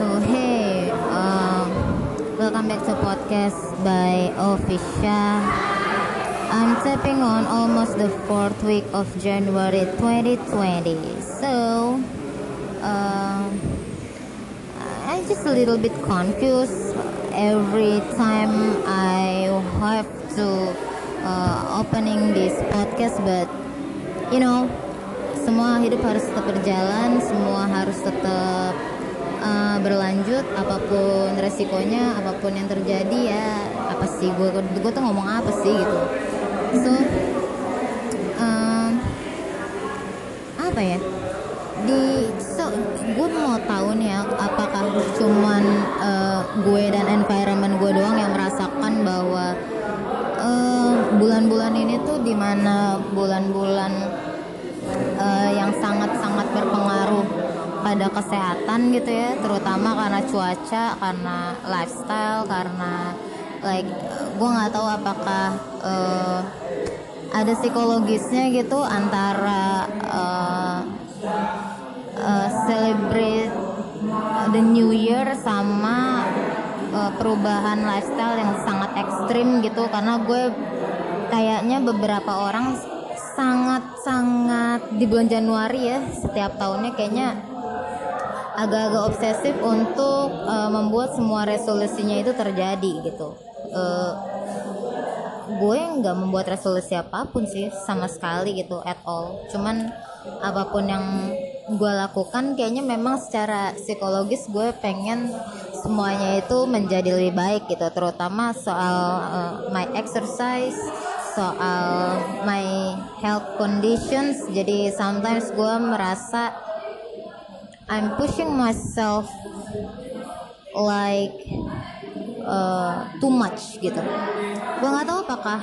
So hey, um, welcome back to podcast by Ofisha. I'm tapping on almost the fourth week of January 2020. So, um, I'm just a little bit confused every time I have to uh, opening this podcast, but you know, semua hidup harus tetap berjalan, semua harus tetap uh, berlanjut, apa pun resikonya, apa pun yang terjadi ya, apa sih gue gue tuh ngomong apa sih gitu. So, um, apa ya? Di so gue mau tahu nih ya, apakah cuman uh, gue dan environment gue doang yang merasakan bahwa uh, bulan-bulan ini tuh di mana bulan-bulan uh, yang sangat-sangat berpengaruh pada kesehatan gitu ya terutama karena cuaca karena lifestyle karena like gue nggak tahu apakah uh, ada psikologisnya gitu antara uh, uh, celebrate the new year sama uh, perubahan lifestyle yang sangat ekstrim gitu. Karena gue kayaknya beberapa orang sangat-sangat di bulan Januari ya setiap tahunnya kayaknya agak-agak obsesif untuk uh, membuat semua resolusinya itu terjadi gitu. Uh, gue nggak membuat resolusi apa pun sih sama sekali gitu at all. Cuman apa pun yang gue lakukan kayaknya memang secara psikologis gue pengen semuanya itu menjadi lebih baik gitu terutama soal uh, my exercise soal my health conditions jadi sometimes gue merasa I'm pushing myself like uh, too much gitu. Gue nggak tahu apakah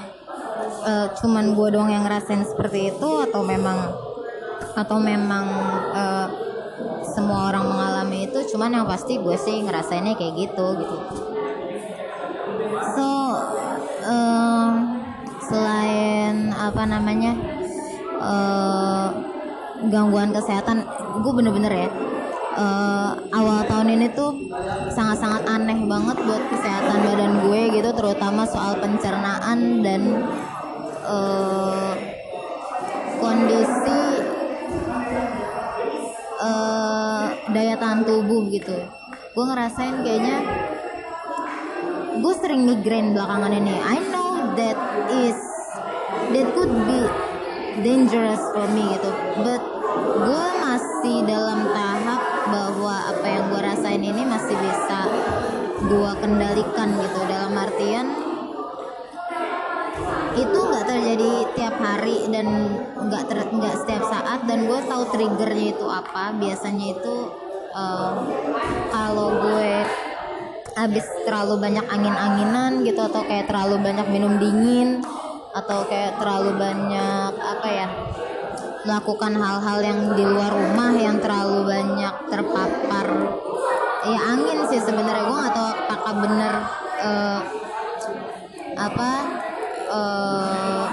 uh, cuman gue doang yang ngerasain seperti itu atau memang atau memang uh, semua orang mengalami itu. Cuman yang pasti gue sih ngerasainnya kayak gitu gitu. So uh, selain apa namanya uh, gangguan kesehatan gue bener-bener ya uh, awal tahun ini tuh sangat-sangat aneh banget buat kesehatan badan gue gitu terutama soal pencernaan dan uh, kondisi uh, daya tahan tubuh gitu. Gue ngerasain kayaknya gue sering migrain belakangan ini. I know that is that could be dangerous for me gitu but gue masih dalam tahap bahwa apa yang gue rasain ini masih bisa gue kendalikan gitu. Dalam artian itu nggak terjadi tiap hari dan nggak nggak setiap saat. Dan gue tahu triggernya itu apa. Biasanya itu um, kalau gue habis terlalu banyak angin-anginan gitu atau kayak terlalu banyak minum dingin atau kayak terlalu banyak apa ya melakukan hal-hal yang di luar rumah yang terlalu banyak terpapar. Ya angin sih sebenarnya. Gue tahu apakah bener uh, apa uh,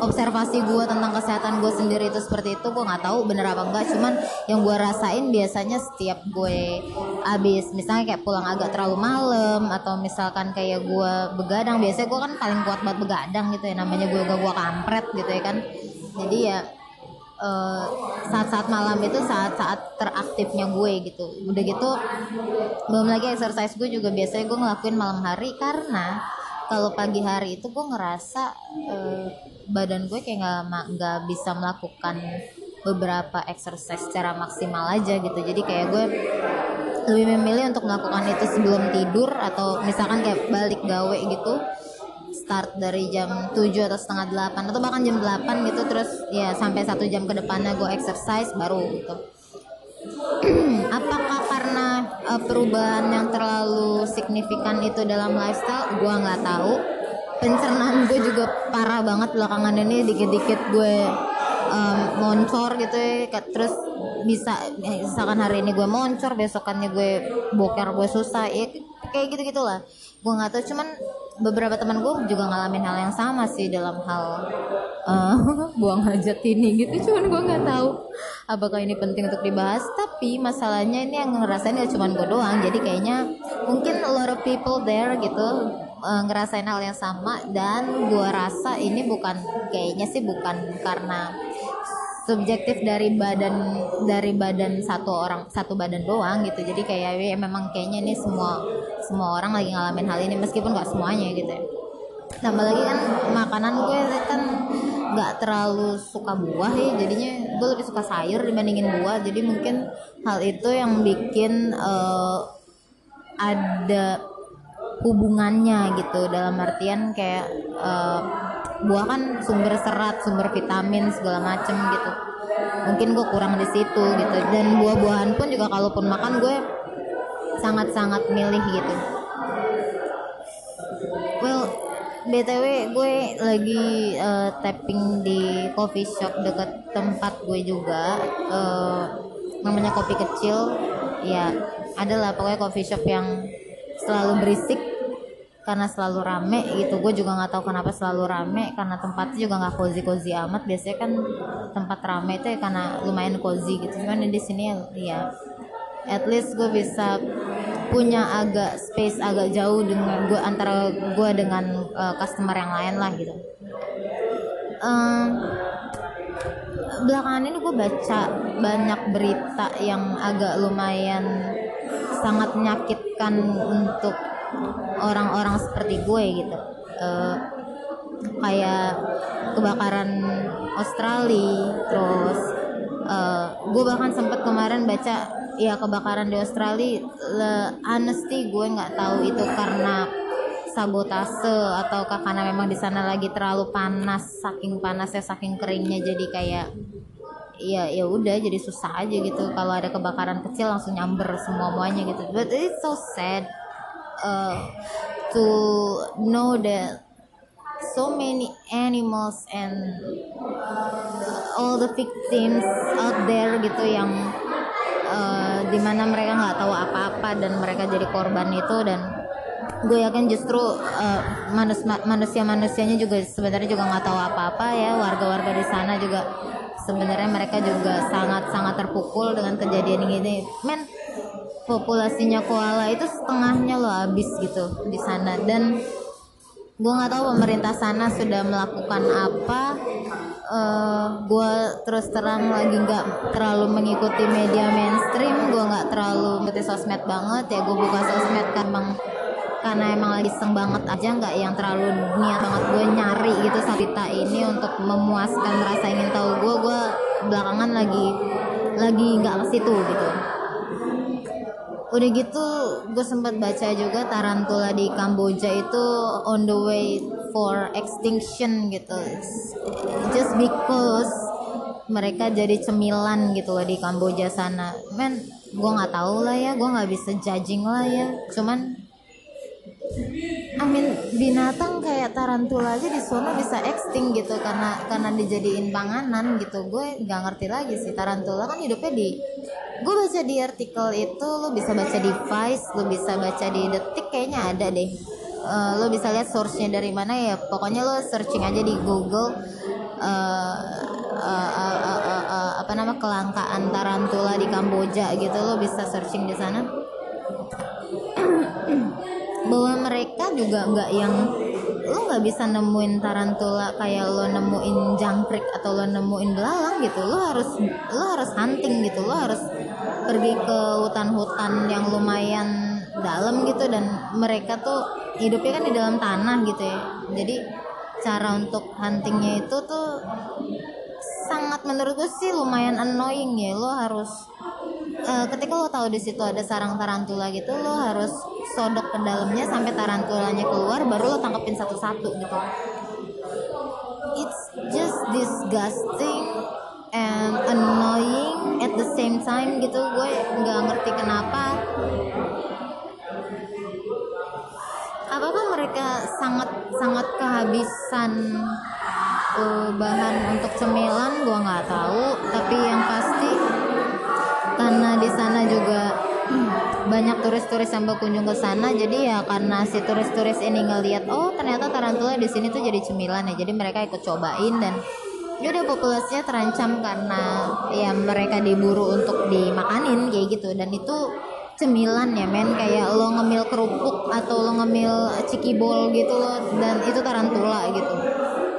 observasi gue tentang kesehatan gue sendiri itu seperti itu. Gue nggak tahu bener apa enggak. Cuman yang gue rasain biasanya setiap gue abis misalnya kayak pulang agak terlalu malam atau misalkan kayak gue begadang biasanya gue kan paling kuat buat begadang gitu ya. Namanya gue gue gue kampret gitu ya kan. Jadi ya saat-saat uh, malam itu saat-saat teraktifnya gue gitu. Udah gitu belum lagi exercise gue juga. Biasanya gue ngelakuin malam hari karena kalau pagi hari itu gue ngerasa uh, badan gue kayak nggak nggak bisa melakukan beberapa exercise secara maksimal aja gitu. Jadi kayak gue lebih memilih untuk melakukan itu sebelum tidur atau misalkan kayak balik gawe gitu start dari jam 7 atau setengah 8 atau bahkan jam 8 gitu terus ya sampai satu jam ke depannya gue exercise baru gitu. Apakah karena uh, perubahan yang terlalu signifikan itu dalam lifestyle? Gue nggak tahu. Pencernaan gue juga parah banget belakangan ini dikit-dikit gue um, moncor gitu ya terus bisa misalkan hari ini gue moncor besokannya gue boker gue susah ya kayak gitu gitulah gue nggak tahu cuman beberapa teman gue juga ngalamin hal yang sama sih dalam hal uh, buang hajat ini gitu. Cuman gue nggak tahu apakah ini penting untuk dibahas. Tapi masalahnya ini yang ngerasain gak cuma gue doang. Jadi kayaknya mungkin a lot of people there gitu uh, ngerasain hal yang sama. Dan gue rasa ini bukan kayaknya sih bukan karena subjektif dari badan dari badan satu orang satu badan doang gitu. Jadi kayak ya memang kayaknya ini semua semua orang lagi ngalamin hal ini meskipun nggak semuanya gitu ya. Tambah lagi kan makanan gue kan nggak terlalu suka buah ya jadinya gue lebih suka sayur dibandingin buah. Jadi mungkin hal itu yang bikin uh, ada hubungannya gitu. Dalam artian kayak uh, buah kan sumber serat sumber vitamin segala macem gitu. Mungkin gue kurang di situ gitu. Dan buah-buahan pun juga kalaupun makan gue sangat-sangat milih gitu. Well btw gue lagi uh, tapping di coffee shop deket tempat gue juga. Uh, namanya kopi kecil. Ya adalah pokoknya coffee shop yang selalu berisik karena selalu rame gitu. Gue juga nggak tahu kenapa selalu rame karena tempatnya juga nggak cozy cozy amat. Biasanya kan tempat rame itu ya karena lumayan cozy gitu. Cuman di sini ya at least gue bisa punya agak space agak jauh dengan gue antara gue dengan uh, customer yang lain lah gitu. Um, belakangan ini gue baca banyak berita yang agak lumayan sangat menyakitkan untuk orang-orang seperti gue gitu. Uh, kayak kebakaran Australia terus uh, gue bahkan sempat kemarin baca ya kebakaran di Australia le, honesty gue nggak tahu itu karena sabotase atau karena memang di sana lagi terlalu panas saking panasnya saking keringnya jadi kayak ya ya udah jadi susah aja gitu. Kalau ada kebakaran kecil langsung nyamber semua muanya gitu. But it's so sad uh, to know that so many animals and all the victims out there gitu yang uh, di mana mereka nggak tahu apa-apa dan mereka jadi korban itu dan gue yakin justru uh, manus manusia manusianya juga sebenarnya juga nggak tahu apa-apa ya. Warga-warga di sana juga sebenarnya mereka juga sangat sangat terpukul dengan kejadian ini. Men populasinya koala itu setengahnya loh habis gitu di sana. Dan gue nggak tahu pemerintah sana sudah melakukan apa. Uh, gue terus terang lagi nggak terlalu mengikuti media mainstream. Gue nggak terlalu mengikuti sosmed banget. Ya gue buka sosmed kan emang karena emang lagi seng banget aja. Nggak yang terlalu niat banget gue nyari gitu cerita ini untuk memuaskan rasa ingin tahu gue gue belakangan lagi lagi nggak ke situ gitu udah gitu gue sempat baca juga tarantula di Kamboja itu on the way for extinction gitu. Just because mereka jadi cemilan gitu loh di Kamboja sana. Men gue nggak tahu lah ya gue nggak bisa judging lah ya. Cuman Amin. Binatang kayak tarantula aja di sana bisa extinct gitu karena karena dijadiin panganan gitu. Gue nggak ngerti lagi sih tarantula kan hidupnya di gue baca di artikel itu lo bisa baca di Vice lo bisa baca di detik kayaknya ada deh. Uh, lo bisa lihat source-nya dari mana ya pokoknya lo searching aja di Google uh, uh, uh, uh, uh, uh, apa nama kelangkaan tarantula di Kamboja gitu lo bisa searching di sana bahwa mereka juga nggak yang lo nggak bisa nemuin tarantula kayak lo nemuin jangkrik atau lo nemuin belalang gitu. Lo harus lo harus hunting gitu. Lo harus pergi ke hutan-hutan yang lumayan dalam gitu dan mereka tuh hidupnya kan di dalam tanah gitu ya. Jadi cara untuk huntingnya itu tuh sangat menurut gue sih lumayan annoying ya. Lo harus uh, ketika lo tahu di situ ada sarang tarantula gitu lo harus sodok ke dalamnya sampai tarantulanya keluar baru lo tangkepin satu-satu gitu. It's just disgusting and annoying at the same time gitu. Gue nggak ngerti kenapa. Apakah mereka sangat sangat kehabisan uh, bahan untuk cemilan? Gue nggak tahu. Tapi yang pasti karena di sana juga banyak turis-turis yang berkunjung ke sana. Jadi ya karena si turis-turis ini ngelihat oh ternyata tarantula di sini tuh jadi cemilan ya. Jadi mereka ikut cobain dan ya udah populasinya terancam karena ya mereka diburu untuk dimakanin kayak gitu. Dan itu cemilan ya men. Kayak lo ngemil kerupuk atau lo ngemil cikibol gitu loh dan itu tarantula gitu.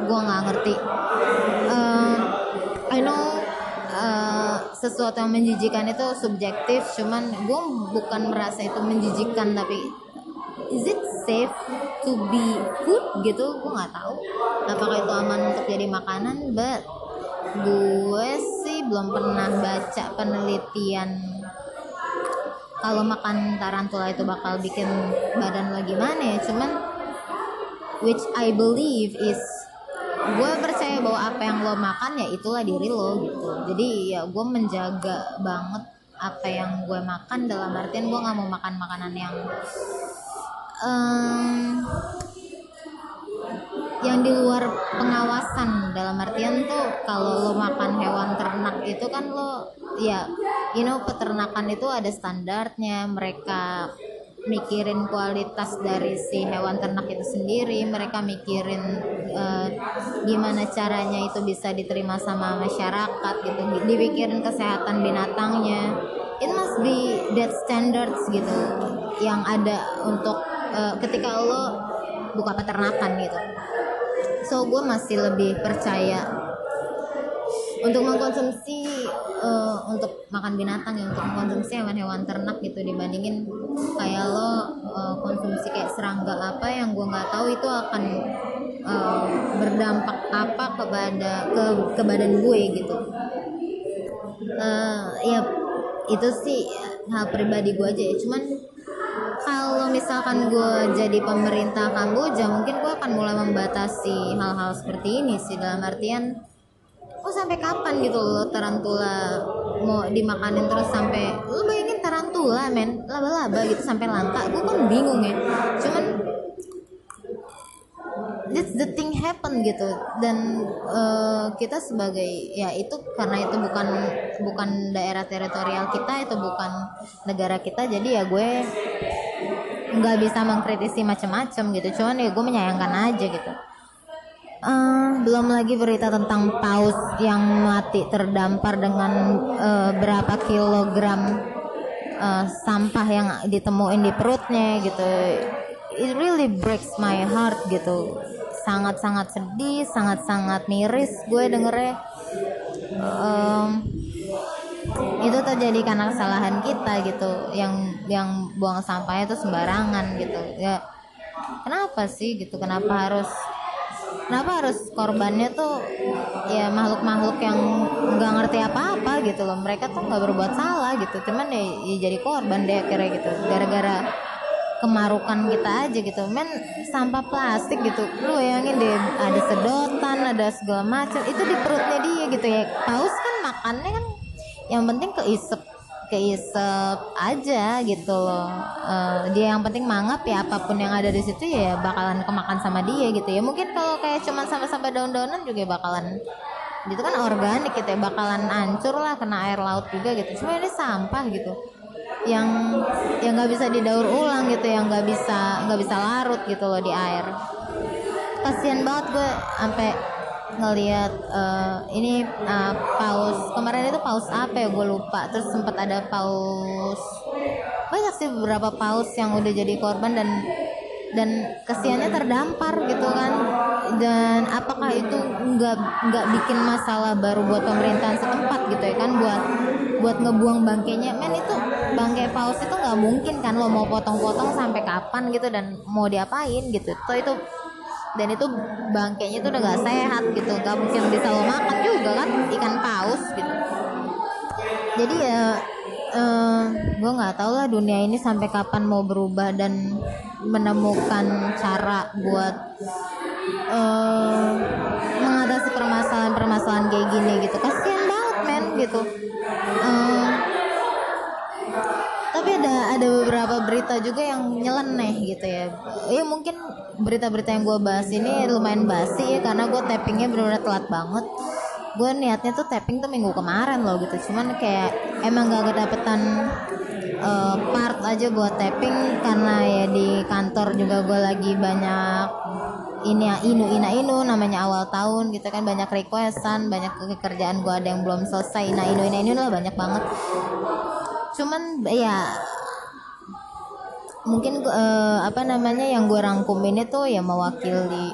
Gua nggak ngerti. Uh, I know sesuatu yang menjijikan itu subjektif cuman gue bukan merasa itu menjijikan tapi is it safe to be food gitu? Gue nggak tahu. Apakah itu aman untuk jadi makanan? But gue sih belum pernah baca penelitian kalau makan tarantula itu bakal bikin badan lo gimana ya. Cuman which I believe is gue percaya bahwa apa yang lo makan ya itulah diri lo gitu. Jadi ya gue menjaga banget apa yang gue makan dalam artian gue nggak mau makan makanan yang um, yang di luar pengawasan. Dalam artian tuh kalau lo makan hewan ternak itu kan lo ya you know peternakan itu ada standarnya. Mereka mikirin kualitas dari si hewan ternak itu sendiri mereka mikirin uh, gimana caranya itu bisa diterima sama masyarakat gitu dipikirin kesehatan binatangnya. It must be that standards gitu yang ada untuk uh, ketika lo buka peternakan gitu. So gue masih lebih percaya untuk mengkonsumsi uh, untuk makan binatang ya untuk mengkonsumsi hewan-hewan ternak gitu dibandingin kayak lo uh, konsumsi kayak serangga apa yang gue nggak tahu itu akan uh, berdampak apa kepada ke ke badan gue gitu. Uh, ya itu sih hal pribadi gue aja ya. Cuman kalau misalkan gue jadi pemerintah Kamboja mungkin gue akan mulai membatasi hal-hal seperti ini sih. Dalam artian oh sampai kapan gitu lo tarantula mau dimakanin terus sampai lo bayangin tarantula men. Laba-laba gitu sampai langka. Gue kan bingung ya. Cuman that's the thing happen gitu. Dan uh, kita sebagai ya itu karena itu bukan bukan daerah teritorial kita itu bukan negara kita. Jadi ya gue nggak bisa mengkritisi macam-macam gitu. Cuman ya gue menyayangkan aja gitu. Uh, belum lagi berita tentang paus yang mati terdampar dengan uh, berapa kilogram uh, sampah yang ditemuin di perutnya gitu. It really breaks my heart gitu. Sangat-sangat sedih, sangat-sangat miris gue dengernya. Um, itu terjadi karena kesalahan kita gitu yang yang buang sampahnya itu sembarangan gitu ya kenapa sih gitu kenapa harus kenapa harus korbannya tuh ya makhluk-makhluk yang nggak ngerti apa-apa gitu loh. Mereka tuh nggak berbuat salah gitu. Cuman ya, ya jadi korban deh akhirnya gitu. Gara-gara kemarukan kita aja gitu. Men sampah plastik gitu. Lu bayangin deh ada sedotan ada segala macam. Itu di perutnya dia gitu ya. Paus kan makannya kan yang penting keisep keisep aja gitu loh. Uh, dia yang penting mangap ya apa pun yang ada di situ ya bakalan kemakan sama dia gitu ya. Mungkin kalau kayak cuman sampai-sampai daun-daunan juga bakalan itu kan organik gitu ya bakalan hancur lah kena air laut juga gitu. Cuma ini sampah gitu yang yang nggak bisa didaur ulang gitu yang nggak bisa nggak bisa larut gitu loh di air. Kasian banget gue sampai ngelihat uh, ini uh, paus kemarin itu paus apa ya? Gue lupa. Terus sempat ada paus banyak sih beberapa paus yang udah jadi korban dan dan kesiannya terdampar gitu kan. Dan apakah itu nggak nggak bikin masalah baru buat pemerintahan setempat gitu ya kan? Buat buat ngebuang bangkainya. Men itu bangkai paus itu nggak mungkin kan lo mau potong-potong sampai kapan gitu dan mau diapain gitu. Tuh itu dan itu bangkainya tuh udah gak sehat gitu. Gak mungkin bisa lo makan juga kan ikan paus gitu. Jadi ya uh, eh, gue nggak tahu lah dunia ini sampai kapan mau berubah dan menemukan cara buat uh, mengatasi permasalahan-permasalahan kayak gini gitu. Kasian banget men gitu. Uh, ada ada beberapa berita juga yang nyeleneh gitu ya. Ya mungkin berita-berita yang gue bahas ini lumayan basi ya karena gue tappingnya benar-benar telat banget. Gue niatnya tuh tapping tuh minggu kemarin loh gitu cuman kayak emang gak kedapetan uh, part aja buat tapping karena ya di kantor juga gue lagi banyak ini inu ina inu namanya awal tahun gitu kan banyak requestan banyak kerjaan gue ada yang belum selesai. Nah inu ina inu lah banyak banget cuman ya mungkin uh, apa namanya yang gue rangkum ini tuh ya mewakili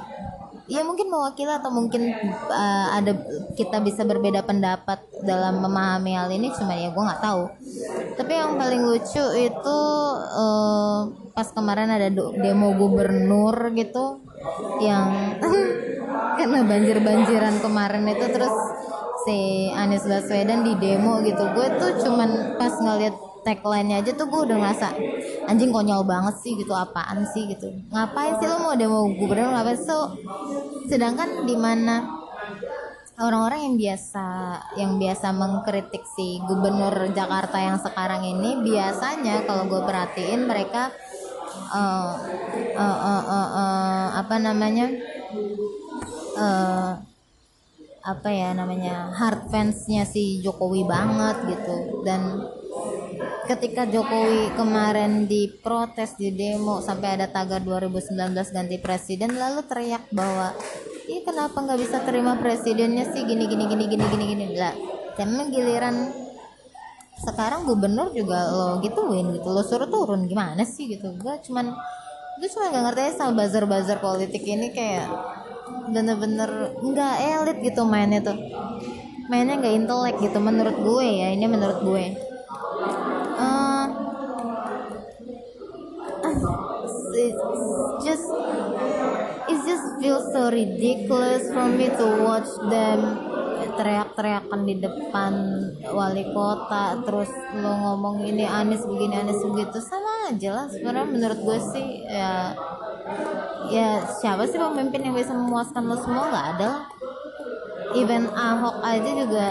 ya mungkin mewakili atau mungkin uh, ada kita bisa berbeda pendapat dalam memahami hal ini cuma ya gue nggak tahu. Tapi yang paling lucu itu uh, pas kemarin ada demo gubernur gitu yang karena banjir-banjiran kemarin itu terus si Anies Baswedan di demo gitu. Gue tuh cuman pas ngeliat tagline-nya aja tuh gue udah ngerasa anjing konyol banget sih gitu apaan sih gitu. Ngapain sih lo mau demo gubernur ngapain? So sedangkan di mana orang-orang yang biasa yang biasa mengkritik si gubernur Jakarta yang sekarang ini biasanya kalau gue perhatiin mereka uh, uh, uh, uh, uh, apa namanya uh, apa ya namanya hard fansnya si Jokowi banget gitu. Dan ketika Jokowi kemarin diprotes di demo sampai ada tagar 2019 ganti presiden lalu teriak bahwa ih kenapa nggak bisa terima presidennya sih gini gini gini gini gini gini? Lah karena giliran sekarang gubernur juga lo gituin gitu lo suruh turun gimana sih gitu? Gue cuman gue cuma gak ngerti sama buzzer-buzzer politik ini kayak bener-bener nggak elit gitu mainnya tuh. Mainnya nggak intelek gitu menurut gue ya ini menurut gue. It's just it just feels so ridiculous for me to watch them teriak-teriakan di depan wali kota terus lo ngomong ini Anies begini Anies begitu. Sama aja lah sebenarnya menurut gue sih ya ya siapa sih pemimpin yang bisa memuaskan lo semua? Nggak ada lah. Even Ahok aja juga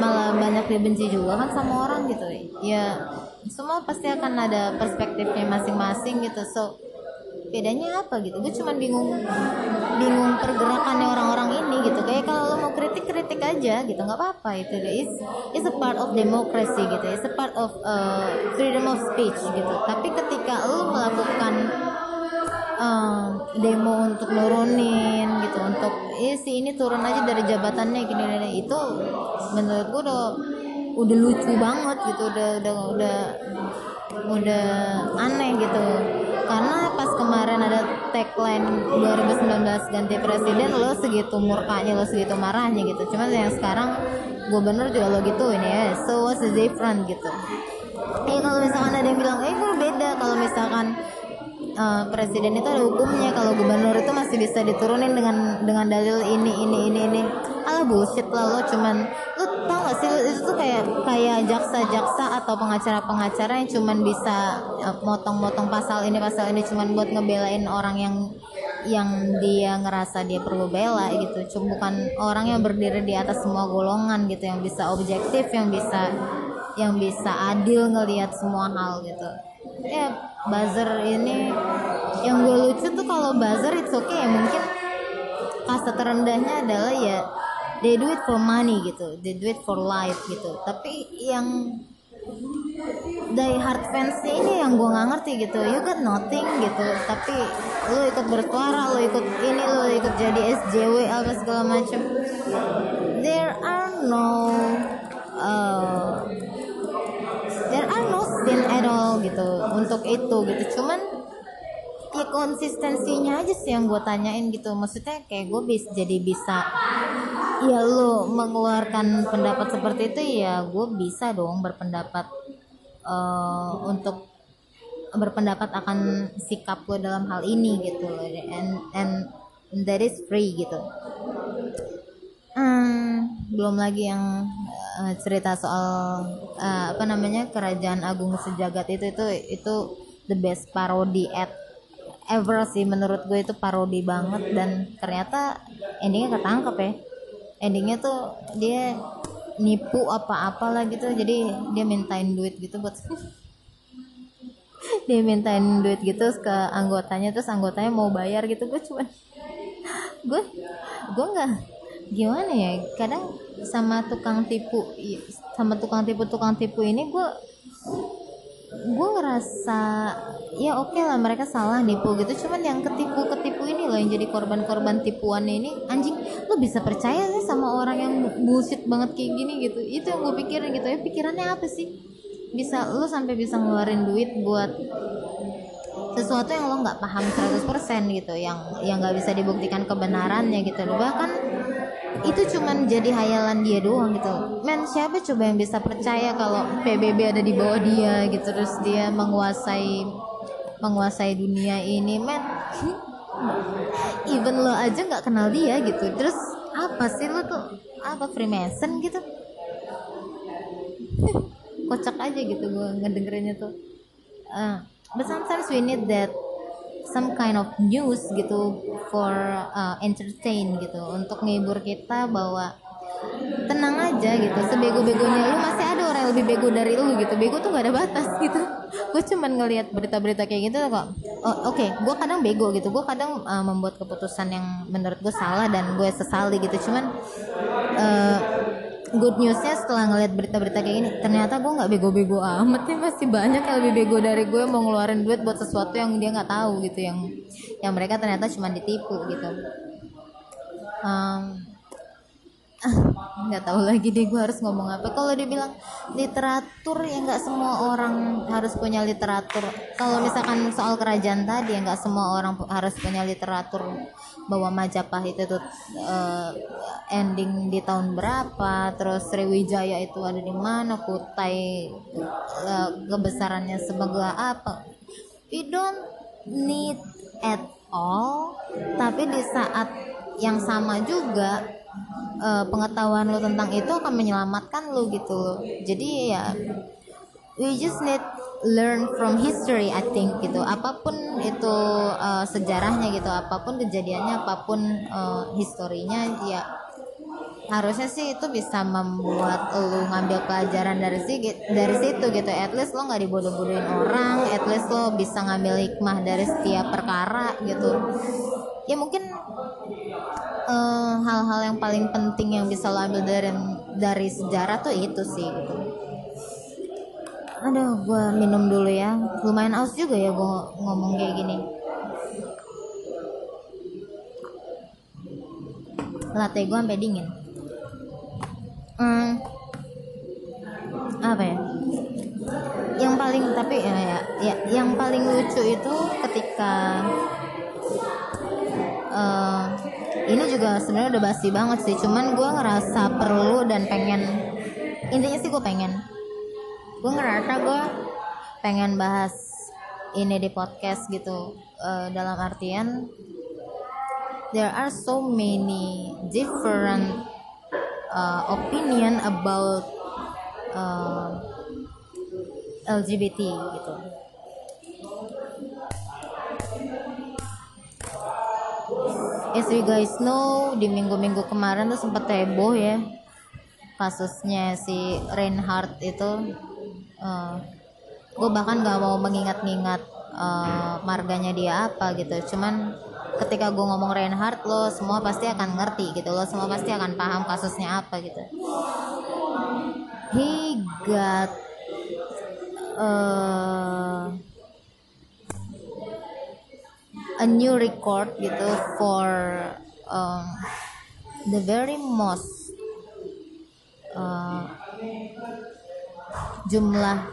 malah banyak dibenci juga kan sama orang gitu. Ya semua pasti akan ada perspektifnya masing-masing gitu. So bedanya apa gitu? Gue cuma bingung bingung pergerakannya orang-orang ini gitu. Kayak kalau lo mau kritik kritik aja gitu. Nggak apa-apa itu is is a part of democracy gitu. Is a part of uh, freedom of speech gitu. Tapi ketika lo melakukan uh, demo untuk nurunin gitu untuk eh si ini turun aja dari jabatannya gini gini itu menurut gue udah udah lucu banget gitu. Udah udah udah udah aneh gitu. Karena pas kemarin ada tagline 2019 ganti presiden lo segitu murkanya lo segitu marahnya gitu. Cuman yang sekarang gubernur juga lo gitu ini ya. So what's the different gitu? Eh kalau misalkan ada yang bilang eh kok beda? Kalau misalkan uh, presiden itu ada hukumnya kalau gubernur itu masih bisa diturunin dengan dengan dalil ini ini ini ini. Alah bullshit lah lo. Cuman tau gak sih itu tuh kayak kayak jaksa-jaksa atau pengacara-pengacara yang cuman bisa eh, motong-motong pasal ini pasal ini cuman buat ngebelain orang yang yang dia ngerasa dia perlu bela gitu. Cuma bukan orang yang berdiri di atas semua golongan gitu yang bisa objektif yang bisa yang bisa adil ngelihat semua hal gitu. Ya buzzer ini yang gue lucu tuh kalau buzzer itu oke okay ya. Mungkin kasta terendahnya adalah ya they do it for money gitu. They do it for life gitu. Tapi yang die hard fans ini yang gue nggak ngerti gitu. You got nothing gitu. Tapi lo ikut bersuara lo ikut ini lo ikut jadi SJW apa segala macam. There are no uh, there are no sin at all gitu untuk itu gitu. Cuman ya konsistensinya aja sih yang gue tanyain gitu. Maksudnya kayak gue bisa jadi bisa ya lo mengeluarkan pendapat seperti itu ya gue bisa dong berpendapat uh, untuk berpendapat akan sikap gue dalam hal ini gitu and and that is free gitu. Hmm, belum lagi yang uh, cerita soal uh, apa namanya kerajaan agung sejagat itu itu itu the best parody at ever sih menurut gue itu parodi banget. Dan ternyata endingnya ketangkep ya. Endingnya tuh dia nipu apa-apalah gitu. Jadi dia mintain duit gitu buat dia mintain duit gitu ke anggotanya. Terus anggotanya mau bayar gitu. Gue cuman gue gue nggak gimana ya? Kadang sama tukang tipu sama tukang tipu tukang tipu ini gue gue ngerasa ya oke okay lah mereka salah nipu gitu. Cuman yang ketipu ketipu ini loh yang jadi korban-korban tipuan ini anjing lo bisa percaya sih sama orang yang bullshit banget kayak gini gitu? Itu yang gue pikirin gitu. Ya pikirannya apa sih? Bisa lo sampai bisa ngeluarin duit buat sesuatu yang lo nggak paham 100% gitu yang yang nggak bisa dibuktikan kebenarannya gitu loh. Bahkan itu cuman jadi hayalan dia doang gitu. Men siapa coba yang bisa percaya kalau PBB ada di bawah dia gitu terus dia menguasai menguasai dunia ini? Men even lo aja nggak kenal dia gitu. Terus apa sih lo tuh? Apa Freemason gitu? Kocak aja gitu gue ngedengerinnya tuh. Uh, but sometimes we need that some kind of news gitu for uh, entertain gitu. Untuk ngibur kita bahwa tenang aja gitu sebego-begonya lu masih ada orang yang lebih bego dari lu gitu. Bego tuh gak ada batas gitu. Gue cuman ngelihat berita-berita kayak gitu kok oh, oke okay. gue kadang bego gitu. Gue kadang uh, membuat keputusan yang menurut gue salah dan gue sesali gitu. Cuman uh, good newsnya setelah ngeliat berita-berita kayak gini ternyata gue nggak bego-bego amat ya masih banyak yang lebih bego dari gue mau ngeluarin duit buat sesuatu yang dia nggak tahu gitu yang yang mereka ternyata cuma ditipu gitu. Um, nggak tahu lagi deh gue harus ngomong apa. Kalau dibilang literatur ya nggak semua orang harus punya literatur. Kalau misalkan soal kerajaan tadi ya nggak semua orang harus punya literatur bahwa Majapahit itu uh, ending di tahun berapa terus Sriwijaya itu ada di mana Kutai uh, kebesarannya sebagai apa. We don't need at all tapi di saat yang sama juga uh, pengetahuan lo tentang itu akan menyelamatkan lo gitu jadi ya we just need learn from history I think gitu. Apa pun itu uh, sejarahnya gitu apa pun kejadiannya apa pun uh, historinya ya harusnya sih itu bisa membuat lo ngambil pelajaran dari si dari situ gitu. At least lo nggak dibodoh-bodohin orang at least lo bisa ngambil hikmah dari setiap perkara gitu. Ya mungkin Eh, hal-hal uh, yang paling penting yang bisa lo ambil dari dari sejarah tuh itu sih gitu aduh gue minum dulu ya. Lumayan aus juga ya gue ngomong kayak gini. Latte gue sampai dingin. Hmm, apa ya? Yang paling tapi ya, ya ya yang paling lucu itu ketika uh, ini juga sebenarnya udah basi banget sih. Cuman gue ngerasa perlu dan pengen intinya sih gue pengen gue ngerasa gue pengen bahas ini di podcast gitu uh, dalam artian there are so many different uh, opinion about uh, LGBT gitu. As you guys know di minggu-minggu kemarin tuh sempat heboh ya kasusnya si Reinhardt itu uh, eh, gue bahkan gak mau mengingat-ingat uh, marganya dia apa gitu. Cuman ketika gue ngomong Reinhardt lo semua pasti akan ngerti gitu. Lo semua pasti akan paham kasusnya apa gitu. He got uh, a new record gitu for um, the very most uh, jumlah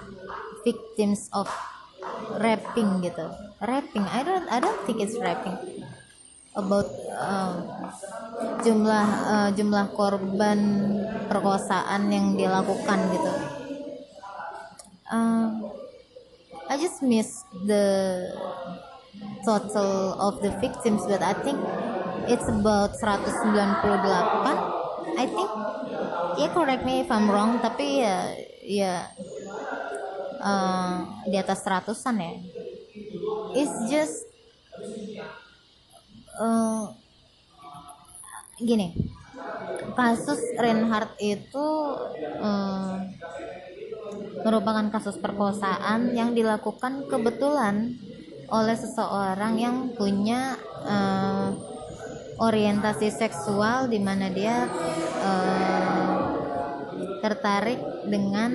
victims of rapping gitu. Rapping I don't I don't think it's rapping. About um, jumlah uh, jumlah korban perkosaan yang dilakukan gitu. Um, I just miss the total of the victims but I think it's about 198 I think ya yeah, correct me if I'm wrong tapi ya ya uh, di atas seratusan ya. It's just uh, gini. Kasus Reinhardt itu uh, merupakan kasus perkosaan yang dilakukan kebetulan oleh seseorang yang punya uh, orientasi seksual di mana dia uh, tertarik dengan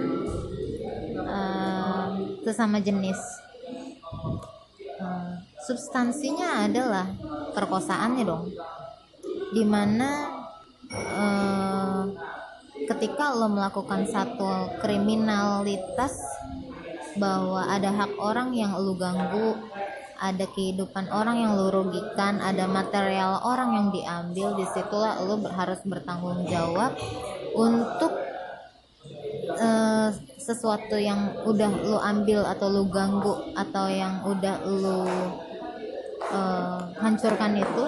uh, sesama jenis. Uh, substansinya adalah perkosaannya dong. Di mana uh, ketika lo melakukan satu kriminalitas bahwa ada hak orang yang lo ganggu ada kehidupan orang yang lo rugikan ada material orang yang diambil di situlah lo harus bertanggung jawab untuk uh, sesuatu yang udah lo ambil atau lo ganggu atau yang udah lo uh, hancurkan itu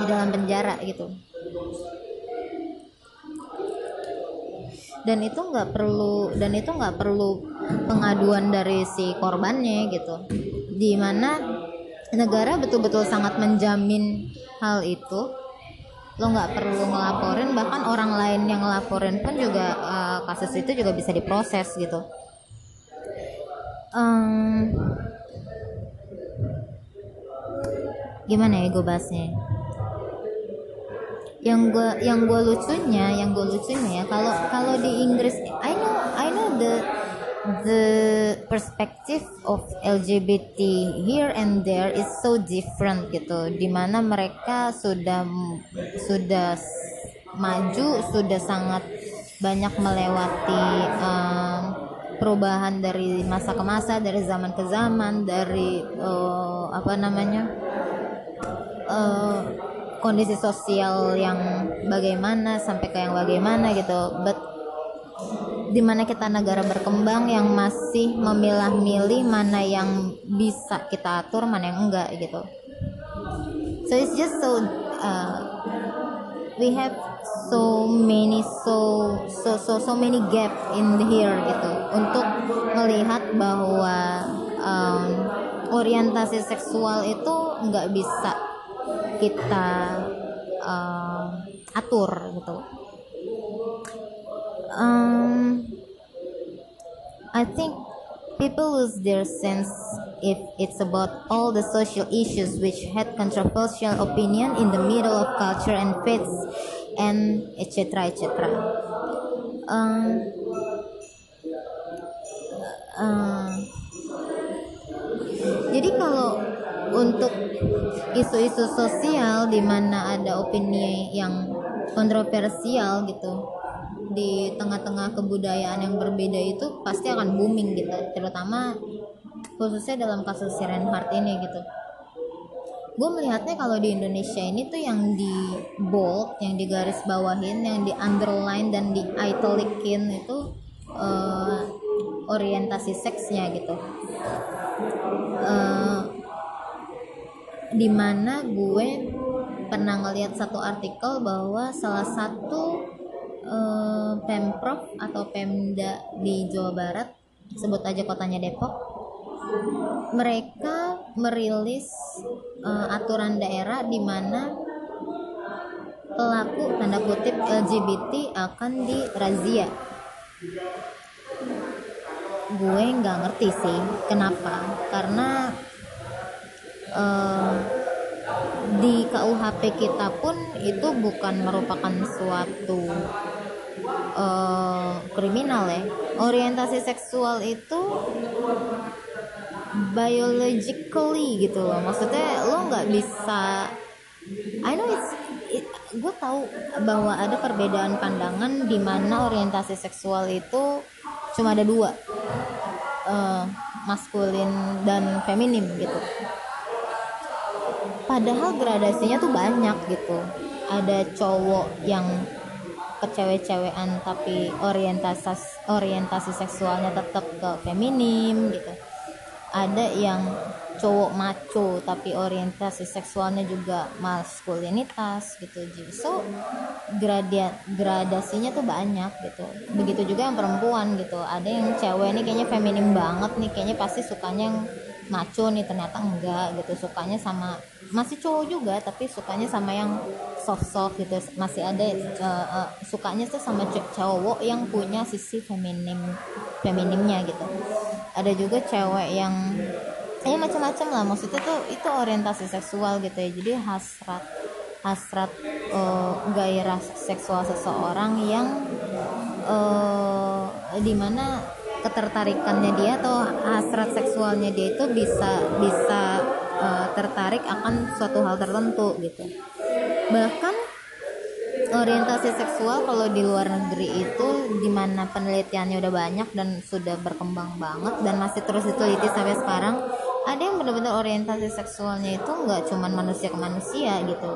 di dalam penjara gitu. Dan itu nggak perlu dan itu nggak perlu pengaduan dari si korbannya gitu. Di mana negara betul-betul sangat menjamin hal itu lo nggak perlu ngelaporin bahkan orang lain yang ngelaporin pun juga uh, kasus itu juga bisa diproses gitu. Um, gimana ya gue bahasnya? Yang gue yang gue lucunya yang gue lucunya ya kalau kalau di Inggris I know I know the the perspective of LGBT here and there is so different gitu di mana mereka sudah sudah maju sudah sangat banyak melewati um, perubahan dari masa ke masa dari zaman ke zaman dari uh, apa namanya uh, kondisi sosial yang bagaimana sampai ke yang bagaimana gitu. But di mana kita negara berkembang yang masih memilah-milih mana yang bisa kita atur mana yang enggak gitu. So it's just so uh, we have so many so so so so many gap in here gitu. Untuk melihat bahwa um, orientasi seksual itu nggak bisa kita uh, atur gitu um, I think people lose their sense if it's about all the social issues which had controversial opinion in the middle of culture and faiths and etc etc um, uh, jadi kalau untuk isu-isu sosial di mana ada opini yang kontroversial gitu di tengah-tengah kebudayaan yang berbeda itu pasti akan booming gitu. Terutama khususnya dalam kasus Reinhardt ini gitu. Gue melihatnya kalau di Indonesia ini tuh yang di bold yang di garis bawahin yang di underline dan di italicin itu uh, orientasi seksnya gitu. Uh, di mana gue pernah ngeliat satu artikel bahwa salah satu uh, pemprov atau pemda di Jawa Barat sebut aja kotanya Depok mereka merilis uh, aturan daerah di mana pelaku tanda kutip LGBT akan dirazia. Gue nggak ngerti sih kenapa karena uh, di KUHP kita pun itu bukan merupakan suatu uh, kriminal ya. Orientasi seksual itu biologically gitu loh. Maksudnya lo nggak bisa I know it's it, gue tahu bahwa ada perbedaan pandangan di mana orientasi seksual itu cuma ada dua uh, maskulin dan feminim gitu. Padahal gradasinya tuh banyak gitu. Ada cowok yang kecewe-cewean tapi orientasi orientasi seksualnya tetap ke feminim gitu. Ada yang cowok maco tapi orientasi seksualnya juga maskulinitas gitu. So gradia, gradasinya tuh banyak gitu. Begitu juga yang perempuan gitu. Ada yang cewek ini kayaknya feminim banget nih kayaknya pasti sukanya yang maco nih ternyata enggak gitu. Sukanya sama masih cowok juga tapi sukanya sama yang soft soft gitu. Masih ada uh, uh, sukanya tuh sama cowok yang punya sisi feminim feminimnya gitu. Ada juga cewek yang ya macam-macam lah. Maksudnya tuh itu orientasi seksual gitu ya. Jadi hasrat hasrat uh, gairah seksual seseorang yang uh, di mana ketertarikannya dia atau hasrat seksualnya dia itu bisa bisa uh, tertarik akan suatu hal tertentu gitu. Bahkan orientasi seksual kalau di luar negeri itu di mana penelitiannya udah banyak dan sudah berkembang banget dan masih terus diteliti sampai sekarang ada yang benar-benar orientasi seksualnya itu nggak cuman manusia ke manusia gitu.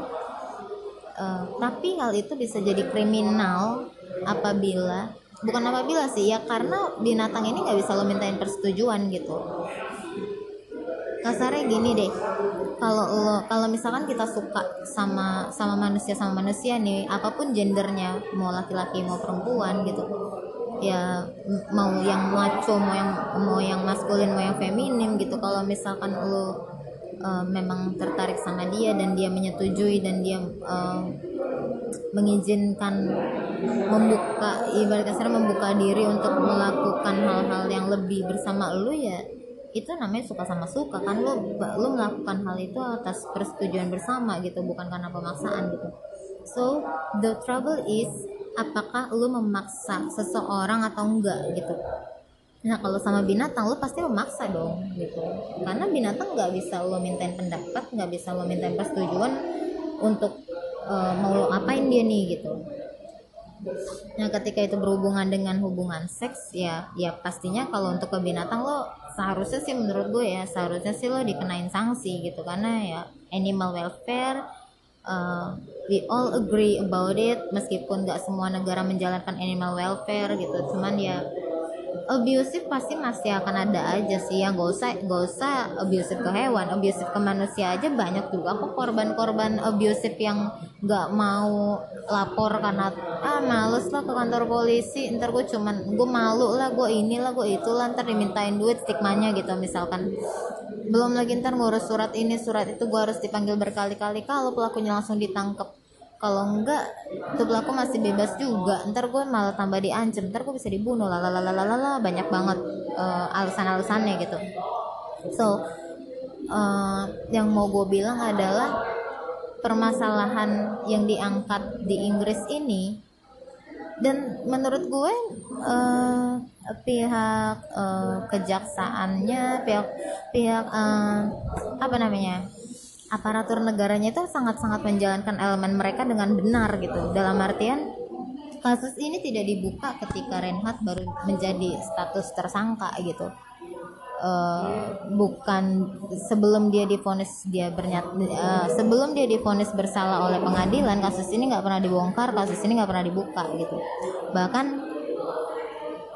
Uh, tapi hal itu bisa jadi kriminal apabila bukan apabila sih ya karena binatang ini nggak bisa lo mintain persetujuan gitu. Kasarnya gini deh kalau lo kalau misalkan kita suka sama sama manusia sama manusia nih apa pun gendernya mau laki-laki mau perempuan gitu ya mau yang maco mau yang mau yang maskulin mau yang feminim gitu kalau misalkan lo uh, memang tertarik sama dia dan dia menyetujui dan dia uh, mengizinkan membuka ibarat kasar membuka diri untuk melakukan hal-hal yang lebih bersama lo ya itu namanya suka sama suka kan. Lo lo melakukan hal itu atas persetujuan bersama gitu bukan karena pemaksaan gitu. So the trouble is apakah lo memaksa seseorang atau enggak gitu nah kalau sama binatang lo pasti memaksa dong gitu. Karena binatang nggak bisa lo mintain pendapat nggak bisa lo mintain persetujuan untuk uh, mau lo apain dia nih gitu. Nah, ketika itu berhubungan dengan hubungan seks, ya, ya pastinya kalau untuk ke binatang lo seharusnya sih menurut gue ya seharusnya sih lo dikenain sanksi gitu. Karena ya animal welfare uh, we all agree about it meskipun gak semua negara menjalankan animal welfare gitu. Cuman ya abusive pasti masih akan ada aja sih ya. Gak usah gak usah abusive ke hewan abusive ke manusia aja banyak juga. Kok korban-korban abusive yang gak mau lapor karena ah males lah ke kantor polisi ntar gue cuman gue malu lah gue inilah gue itulah ntar dimintain duit stigmanya gitu misalkan. Belum lagi ntar ngurus surat ini surat itu gue harus dipanggil berkali-kali. Kalau pelakunya langsung ditangkap kalau enggak tuh pelaku masih bebas juga. Ntar gue malah tambah diancam. Ntar gue bisa dibunuh. Lah banyak banget uh, alasan-alasannya gitu. So uh, yang mau gue bilang adalah permasalahan yang diangkat di Inggris ini dan menurut gue uh, pihak uh, kejaksaannya pihak pihak uh, apa namanya aparatur negaranya itu sangat-sangat menjalankan elemen mereka dengan benar gitu. Dalam artian kasus ini tidak dibuka ketika Renhat baru menjadi status tersangka gitu. Uh, bukan sebelum dia difonis dia bernyat uh, sebelum dia difonis bersalah oleh pengadilan kasus ini nggak pernah dibongkar kasus ini nggak pernah dibuka gitu. Bahkan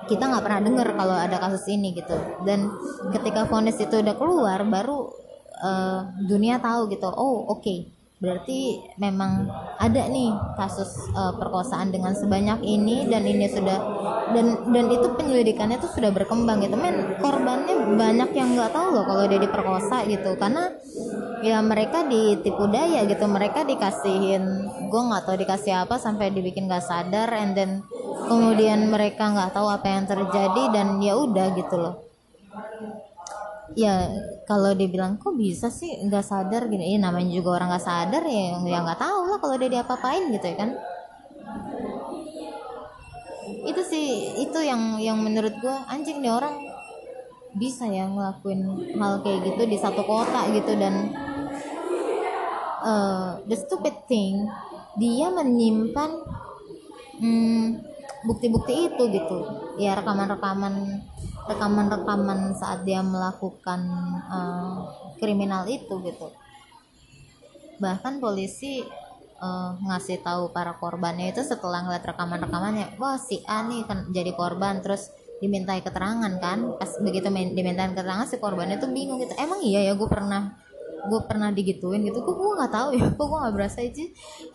kita nggak pernah dengar kalau ada kasus ini gitu. Dan ketika vonis itu udah keluar baru uh, dunia tahu gitu. Oh oke. Okay. berarti memang ada nih kasus uh, perkosaan dengan sebanyak ini dan ini sudah dan dan itu penyelidikannya tuh sudah berkembang gitu. Men korbannya banyak yang nggak tahu loh kalau dia diperkosa gitu. Karena ya mereka ditipu daya gitu. Mereka dikasihin gue nggak tahu dikasih apa sampai dibikin gak sadar. And then kemudian mereka nggak tahu apa yang terjadi dan ya udah gitu loh ya kalau dibilang kok bisa sih nggak sadar? Gini. Ya namanya juga orang nggak sadar ya yang nggak tahu lah kalau dia diapa-apain gitu ya kan? Itu sih itu yang yang menurut gue anjing nih orang bisa ya ngelakuin hal kayak gitu di satu kota gitu dan uh, the stupid thing dia menyimpan hmm, bukti-bukti itu gitu. Ya rekaman-rekaman rekaman-rekaman saat dia melakukan uh, kriminal itu gitu. Bahkan polisi uh, ngasih tahu para korbannya itu setelah ngeliat rekaman-rekamannya wah si A nih kan jadi korban terus dimintai keterangan kan. Pas begitu dimintain keterangan si korbannya tuh bingung gitu. Emang iya ya gue pernah gue pernah digituin gitu kok gue nggak tahu ya kok gue nggak berasa aja.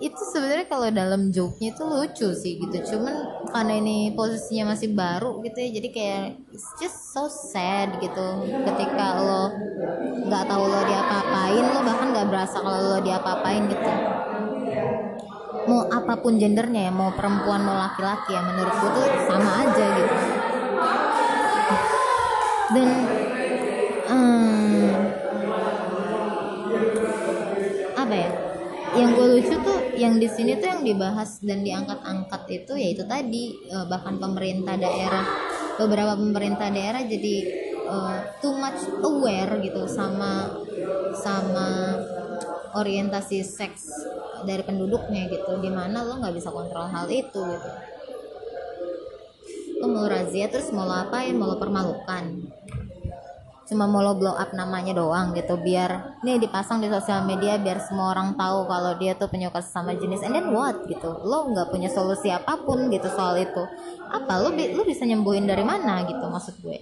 Itu sebenarnya kalau dalam joke-nya itu lucu sih gitu cuman karena ini posisinya masih baru gitu ya jadi kayak it's just so sad gitu. Ketika lo nggak tahu lo diapa-apain lo bahkan nggak berasa kalau lo diapa-apain gitu. Mau apa pun gendernya ya mau perempuan mau laki-laki ya menurut gue tuh sama aja gitu. Dan hmm, apa ya? Yang gue lucu tuh yang di sini tuh yang dibahas dan diangkat-angkat itu yaitu tadi uh, bahkan pemerintah daerah. Beberapa pemerintah daerah jadi uh, too much aware gitu sama sama orientasi seks dari penduduknya gitu. Di mana lo nggak bisa kontrol hal itu gitu. Lo mau razia terus mau lo apain? Mau lo permalukan cuma mau lo blow up namanya doang gitu biar nih dipasang di sosial media biar semua orang tahu kalau dia tuh penyuka sesama jenis. And then what gitu? Lo nggak punya solusi apa pun gitu soal itu. Apa? Lo lo bisa nyembuhin dari mana gitu maksud gue?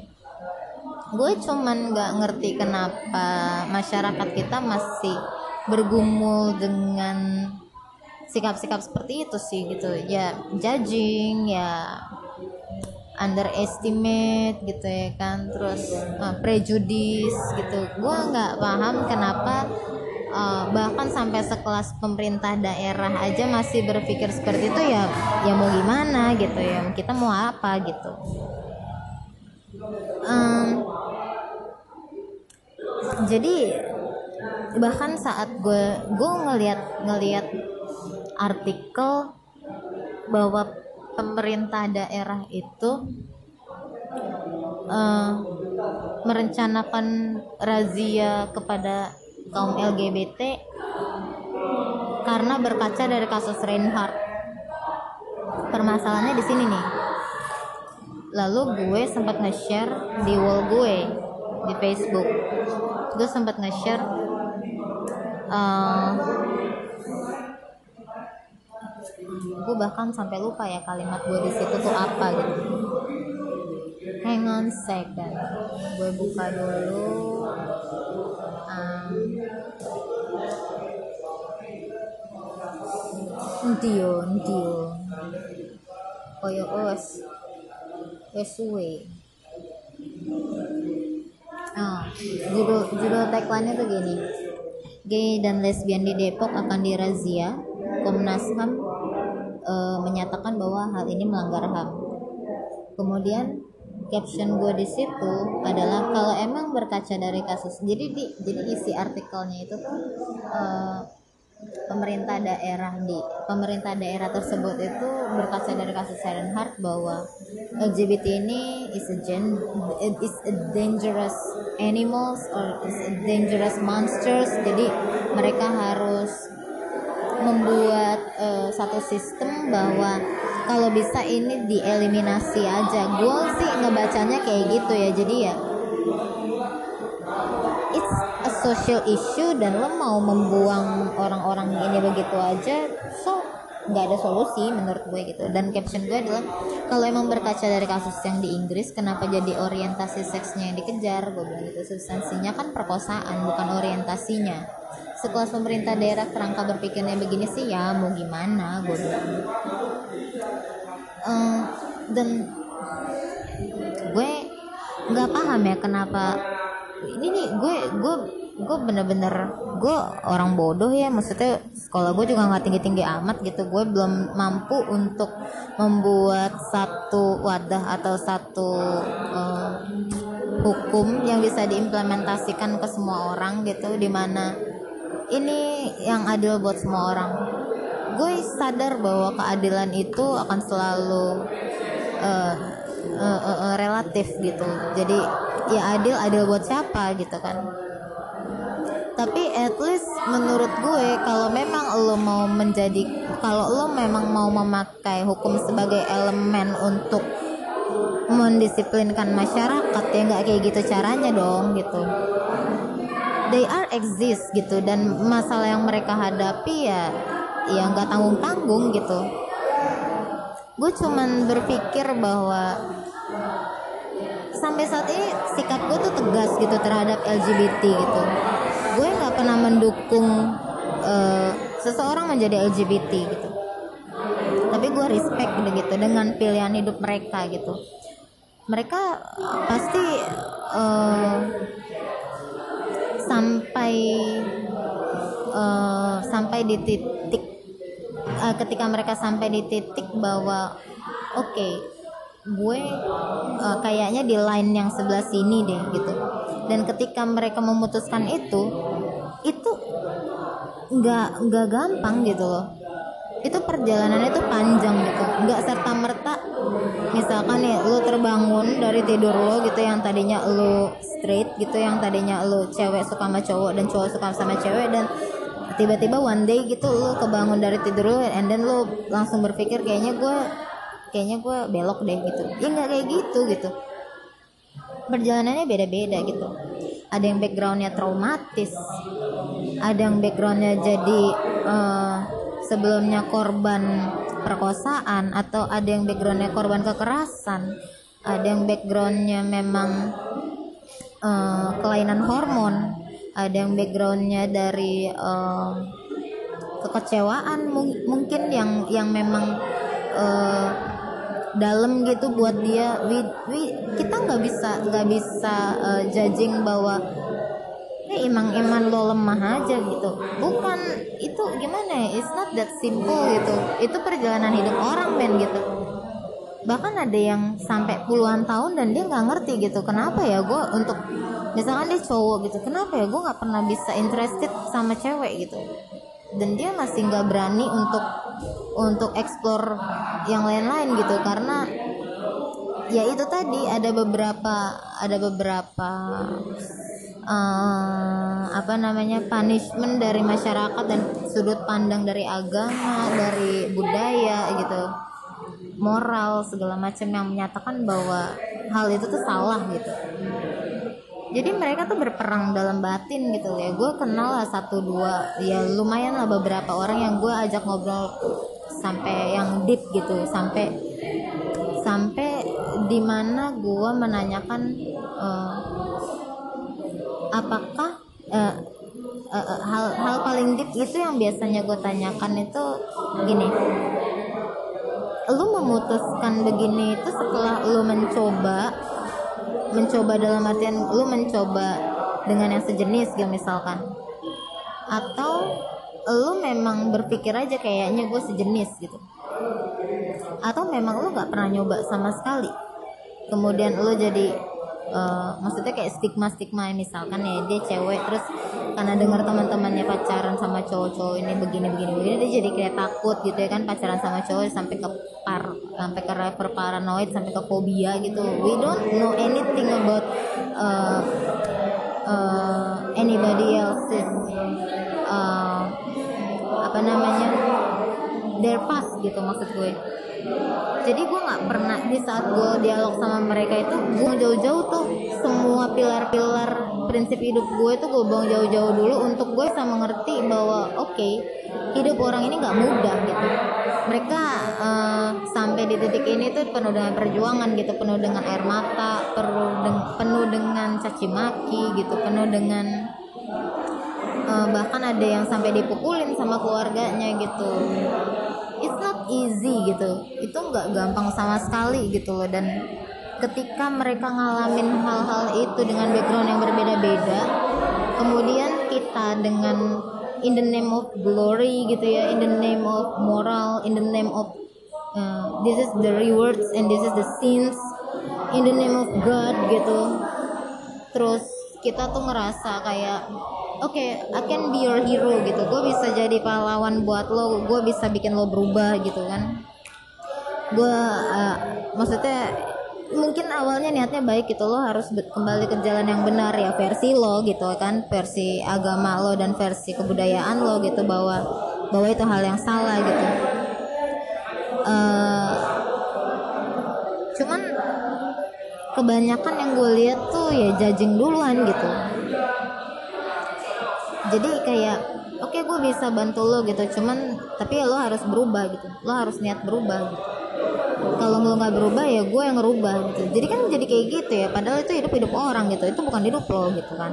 Gue cuman nggak ngerti kenapa masyarakat kita masih bergumul dengan sikap-sikap seperti itu sih gitu. Ya judging ya underestimate gitu ya kan terus uh, prejudis gitu. Gue nggak paham kenapa uh, bahkan sampai sekelas pemerintah daerah aja masih berpikir seperti itu ya ya mau gimana gitu ya kita mau apa gitu. Um, jadi bahkan saat gue gue ngelihat ngelihat artikel bahwa pemerintah daerah itu uh, merencanakan razia kepada kaum LGBT karena berkaca dari kasus Reinhardt. Permasalahannya di sini nih. Lalu gue sempat nge-share di wall gue di Facebook. Gue sempat nge-share uh, gue bahkan sampai lupa ya kalimat gue di situ tuh apa gitu hang on second gue buka dulu um, Ntio, ntio. Koyo os. Wes suwe. Ah, judul judul tagline-nya tuh gini. Gay dan lesbian di Depok akan dirazia. Komnas HAM menyatakan bahwa hal ini melanggar HAM. Kemudian caption gue di situ adalah kalau emang berkaca dari kasus jadi di jadi isi artikelnya itu tuh e, pemerintah daerah di pemerintah daerah tersebut itu berkaca dari kasus Heart bahwa LGBT ini is a gen is a dangerous animals or is a dangerous monsters jadi mereka harus membuat uh, satu sistem bahwa kalau bisa ini dieliminasi aja. Gue sih ngebacanya kayak gitu ya. Jadi ya it's a social issue dan lo mau membuang orang-orang ini begitu aja so nggak ada solusi menurut gue gitu. Dan caption gue adalah kalau emang berkaca dari kasus yang di Inggris kenapa jadi orientasi seksnya yang dikejar? Gue bilang gitu. Substansinya kan perkosaan bukan orientasinya. Sekelas pemerintah daerah kerangka berpikirnya begini sih ya mau gimana? Gue bilang. Uh, dan gue nggak paham ya kenapa ini nih gue gue gue bener-bener gue orang bodoh ya. Maksudnya sekolah gue juga nggak tinggi-tinggi amat gitu. Gue belum mampu untuk membuat satu wadah atau satu uh, hukum yang bisa diimplementasikan ke semua orang gitu. Di mana ini yang adil buat semua orang. Gue sadar bahwa keadilan itu akan selalu uh, uh, uh, uh, relatif gitu. Jadi ya adil adil buat siapa gitu kan tapi at least menurut gue kalau memang lo mau menjadi kalau lo memang mau memakai hukum sebagai elemen untuk mendisiplinkan masyarakat ya nggak kayak gitu caranya dong gitu. They are exist gitu. Dan masalah yang mereka hadapi ya ya nggak tanggung tanggung gitu. Gue cuman berpikir bahwa sampai saat ini sikap gue tuh tegas gitu terhadap LGBT gitu pernah mendukung uh, seseorang menjadi LGBT gitu. Tapi gue respect gitu dengan pilihan hidup mereka gitu. Mereka pasti uh, sampai uh, sampai di titik uh, ketika mereka sampai di titik bahwa oke okay, gue uh, kayaknya di line yang sebelah sini deh gitu. Dan ketika mereka memutuskan itu itu nggak nggak gampang gitu loh. Itu perjalanannya tuh panjang gitu. Nggak serta merta misalkan nih lu terbangun dari tidur lo gitu yang tadinya lu straight gitu yang tadinya lu cewek suka sama cowok dan cowok suka sama cewek dan tiba-tiba one day gitu lu kebangun dari tidur lo and then lu langsung berpikir kayaknya gue kayaknya gue belok deh gitu. Ya nggak kayak gitu gitu. Perjalanannya beda-beda gitu ada yang backgroundnya traumatis. Ada yang backgroundnya jadi uh, sebelumnya korban perkosaan atau ada yang backgroundnya korban kekerasan. Ada yang backgroundnya memang uh, kelainan hormon. Ada yang backgroundnya dari uh, kekecewaan mungkin yang yang memang uh, dalam gitu buat dia. We, we, kita nggak bisa nggak bisa uh, judging bahwa ini emang iman lo lemah aja gitu. Bukan itu gimana ya it's not that simple gitu. Itu perjalanan hidup orang men gitu. Bahkan ada yang sampai puluhan tahun dan dia nggak ngerti gitu kenapa ya gue untuk misalkan dia cowok gitu kenapa ya gue nggak pernah bisa interested sama cewek gitu dan dia masih nggak berani untuk untuk explore yang lain-lain gitu. Karena ya itu tadi ada beberapa ada beberapa uh, apa namanya punishment dari masyarakat dan sudut pandang dari agama dari budaya gitu. Moral segala macam yang menyatakan bahwa hal itu tuh salah gitu jadi mereka tuh berperang dalam batin gitu ya. Gue kenal lah satu dua ya lumayan lah beberapa orang yang gue ajak ngobrol sampai yang deep gitu sampai sampai di mana gue menanyakan uh, apakah uh, uh, hal hal paling deep itu yang biasanya gue tanyakan itu gini. Lu memutuskan begini itu setelah lu mencoba mencoba dalam artian lu mencoba dengan yang sejenis gitu misalkan. Atau lu memang berpikir aja kayaknya gue sejenis gitu. Atau memang lu nggak pernah nyoba sama sekali. Kemudian lu jadi uh, maksudnya kayak stigma stigma misalkan ya dia cewek terus karena dengar teman-temannya pacaran sama cowok-cowok ini begini begini begini dia jadi kayak takut gitu ya kan pacaran sama cowok sampai ke par sampai ke level paranoid sampai ke fobia gitu. We don't know anything about uh, uh, anybody else's uh, apa namanya their past gitu maksud gue jadi gue nggak pernah di saat gue dialog sama mereka itu gue jauh-jauh tuh semua pilar-pilar prinsip hidup gue itu gue buang jauh-jauh dulu untuk gue bisa mengerti bahwa oke okay, hidup orang ini nggak mudah gitu. Mereka uh, sampai di titik ini tuh penuh dengan perjuangan gitu. Penuh dengan air mata penuh, deng penuh dengan caci maki gitu. Penuh dengan uh, bahkan ada yang sampai dipukulin sama keluarganya gitu it's not easy gitu. Itu nggak gampang sama sekali gitu loh. Dan ketika mereka ngalamin hal-hal itu dengan background yang berbeda-beda kemudian kita dengan in the name of glory gitu ya in the name of moral in the name of uh, this is the rewards and this is the sins in the name of God gitu. Terus kita tuh ngerasa kayak oke okay, I can be your hero gitu. Gue bisa jadi pahlawan buat lo gue bisa bikin lo berubah gitu kan. Gue uh, maksudnya mungkin awalnya niatnya baik gitu lo harus kembali ke jalan yang benar ya versi lo gitu kan versi agama lo dan versi kebudayaan lo gitu bahwa bahwa itu hal yang salah gitu. Uh, cuman kebanyakan yang gue lihat tuh ya judging duluan gitu jadi kayak oke okay, gue bisa bantu lo gitu. Cuman tapi ya lo harus berubah gitu. Lo harus niat berubah gitu. Kalau lo nggak berubah ya gue yang ngerubah gitu. Jadi kan jadi kayak gitu ya. Padahal itu hidup hidup orang gitu. Itu bukan hidup lo gitu kan.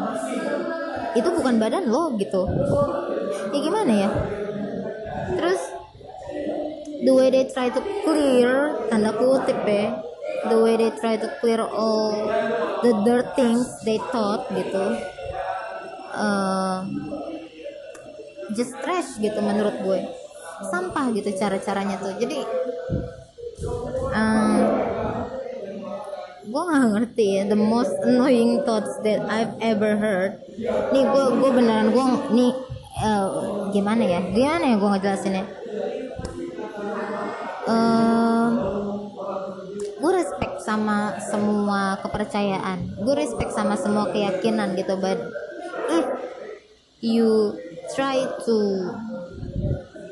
Itu bukan badan lo gitu. Ya gimana ya? Terus the way they try to clear tanda kutip ya the way they try to clear all the dirt things they thought gitu uh, just trash gitu menurut gue. Sampah gitu cara-caranya tuh. Jadi um, gue nggak ngerti ya the most annoying thoughts that I've ever heard. Nih gue gue beneran gue nih uh, gimana ya? Gimana ya gue ngejelasinnya? Um, gue respect sama semua kepercayaan. Gue respect sama semua keyakinan gitu but you try to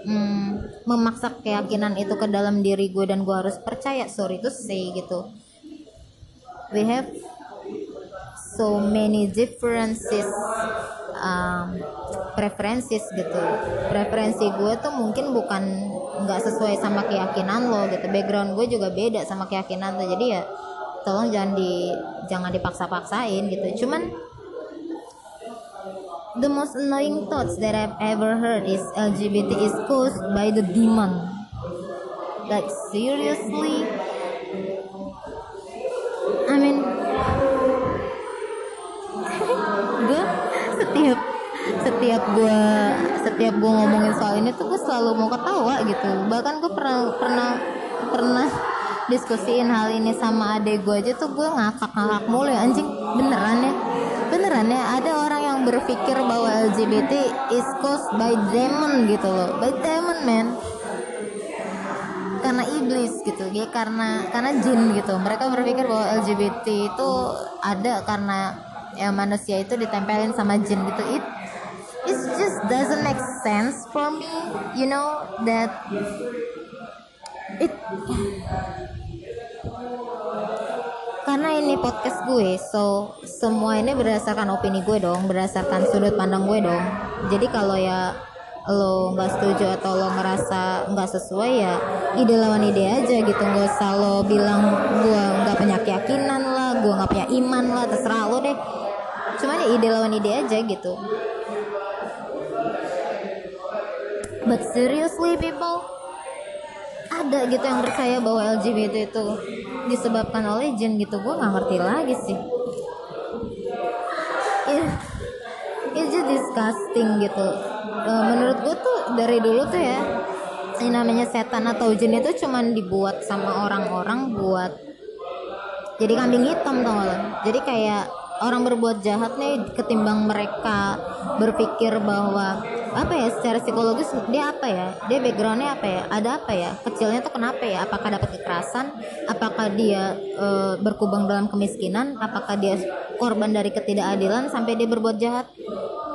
mm, memaksa keyakinan itu ke dalam diri gue dan gue harus percaya sorry to say gitu. We have so many differences um, preferences gitu. Preferensi gue tuh mungkin bukan nggak sesuai sama keyakinan lo gitu. Background gue juga beda sama keyakinan lo. Jadi ya tolong jangan di jangan dipaksa-paksain gitu. Cuman The most annoying thoughts that I've ever heard is LGBT is caused by the demon. Like seriously? I mean, gue setiap setiap gue setiap gue ngomongin soal ini tuh gue selalu mau ketawa gitu bahkan gue pernah pernah pernah diskusiin hal ini sama adek gue aja tuh gue ngakak ngakak mulu ya anjing beneran ya beneran ya ada orang berpikir bahwa LGBT is caused by demon gitu loh. By demon man. Karena iblis gitu ya karena karena jin gitu. Mereka berpikir bahwa LGBT itu ada karena ya manusia itu ditempelin sama jin gitu. It it just doesn't make sense for me you know that it karena ini podcast gue so semua ini berdasarkan opini gue dong berdasarkan sudut pandang gue dong. Jadi kalau ya lo nggak setuju atau lo ngerasa nggak sesuai ya ide lawan ide aja gitu. Nggak usah lo bilang gue nggak punya keyakinan lah gue nggak punya iman lah terserah lo deh. Cuman ya ide lawan ide aja gitu. But seriously people ada gitu yang percaya bahwa LGBT itu disebabkan oleh jin gitu. Gue nggak ngerti lagi sih. It, it's just disgusting gitu. Uh, menurut gue tuh dari dulu tuh ya ini namanya setan atau jin itu cuman dibuat sama orang-orang buat jadi kambing hitam tau gak jadi kayak orang berbuat jahat nih ketimbang mereka berpikir bahwa apa ya secara psikologis dia apa ya? Dia backgroundnya apa ya? Ada apa ya? Kecilnya tuh kenapa ya? Apakah dapat kekerasan? Apakah dia e, berkubang dalam kemiskinan? Apakah dia korban dari ketidakadilan sampai dia berbuat jahat?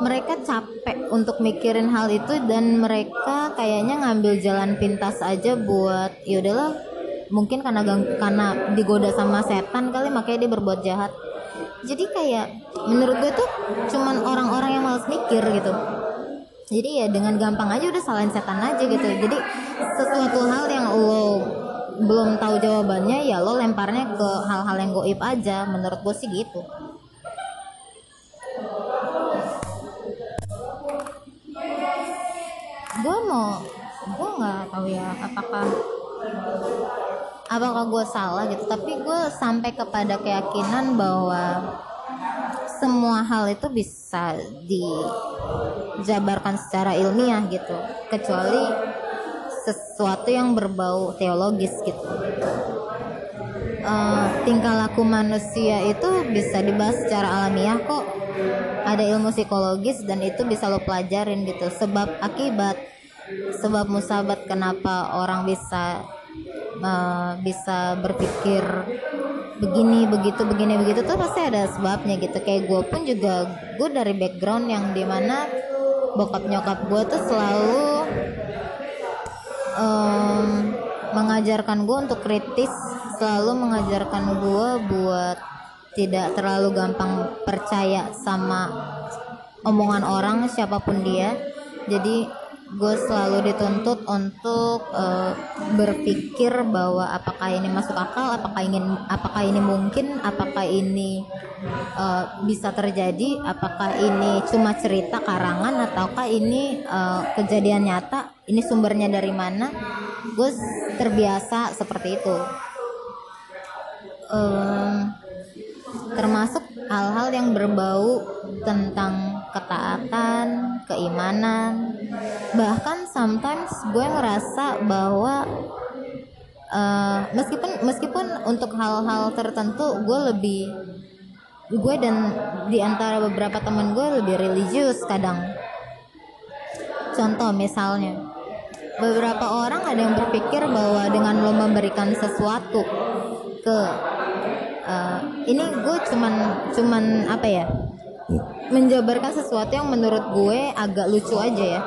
Mereka capek untuk mikirin hal itu dan mereka kayaknya ngambil jalan pintas aja buat ya udahlah mungkin karena gang, karena digoda sama setan kali makanya dia berbuat jahat jadi kayak menurut gue tuh cuman orang-orang yang males mikir gitu. Jadi ya dengan gampang aja udah salahin setan aja gitu. Jadi sesuatu hal yang lo belum tahu jawabannya ya lo lemparnya ke hal-hal yang goib aja. Menurut gue sih gitu. Gue mau gue nggak tahu ya apakah apakah gue salah gitu. Tapi gue sampai kepada keyakinan bahwa semua hal itu bisa dijabarkan secara ilmiah gitu. Kecuali sesuatu yang berbau teologis gitu. Uh, tingkah laku manusia itu bisa dibahas secara alamiah kok. Ada ilmu psikologis dan itu bisa lo pelajarin gitu. Sebab akibat sebab musabat kenapa orang bisa uh, bisa berpikir begini begitu begini begitu tuh pasti ada sebabnya gitu. Kayak gue pun juga gue dari background yang di mana bokap nyokap gue tuh selalu um, mengajarkan gue untuk kritis selalu mengajarkan gue buat tidak terlalu gampang percaya sama omongan orang siapa pun dia. Jadi gue selalu dituntut untuk uh, berpikir bahwa apakah ini masuk akal, apakah ingin, apakah ini mungkin, apakah ini uh, bisa terjadi, apakah ini cuma cerita karangan ataukah ini uh, kejadian nyata, ini sumbernya dari mana? Gue terbiasa seperti itu. Um, termasuk hal-hal yang berbau tentang ketaatan, keimanan. Bahkan sometimes gue ngerasa bahwa uh, meskipun meskipun untuk hal-hal tertentu gue lebih gue dan di antara beberapa teman gue lebih religius kadang contoh misalnya beberapa orang ada yang berpikir bahwa dengan lo memberikan sesuatu ke uh, ini gue cuman cuman apa ya? Menjabarkan sesuatu yang menurut gue agak lucu aja ya.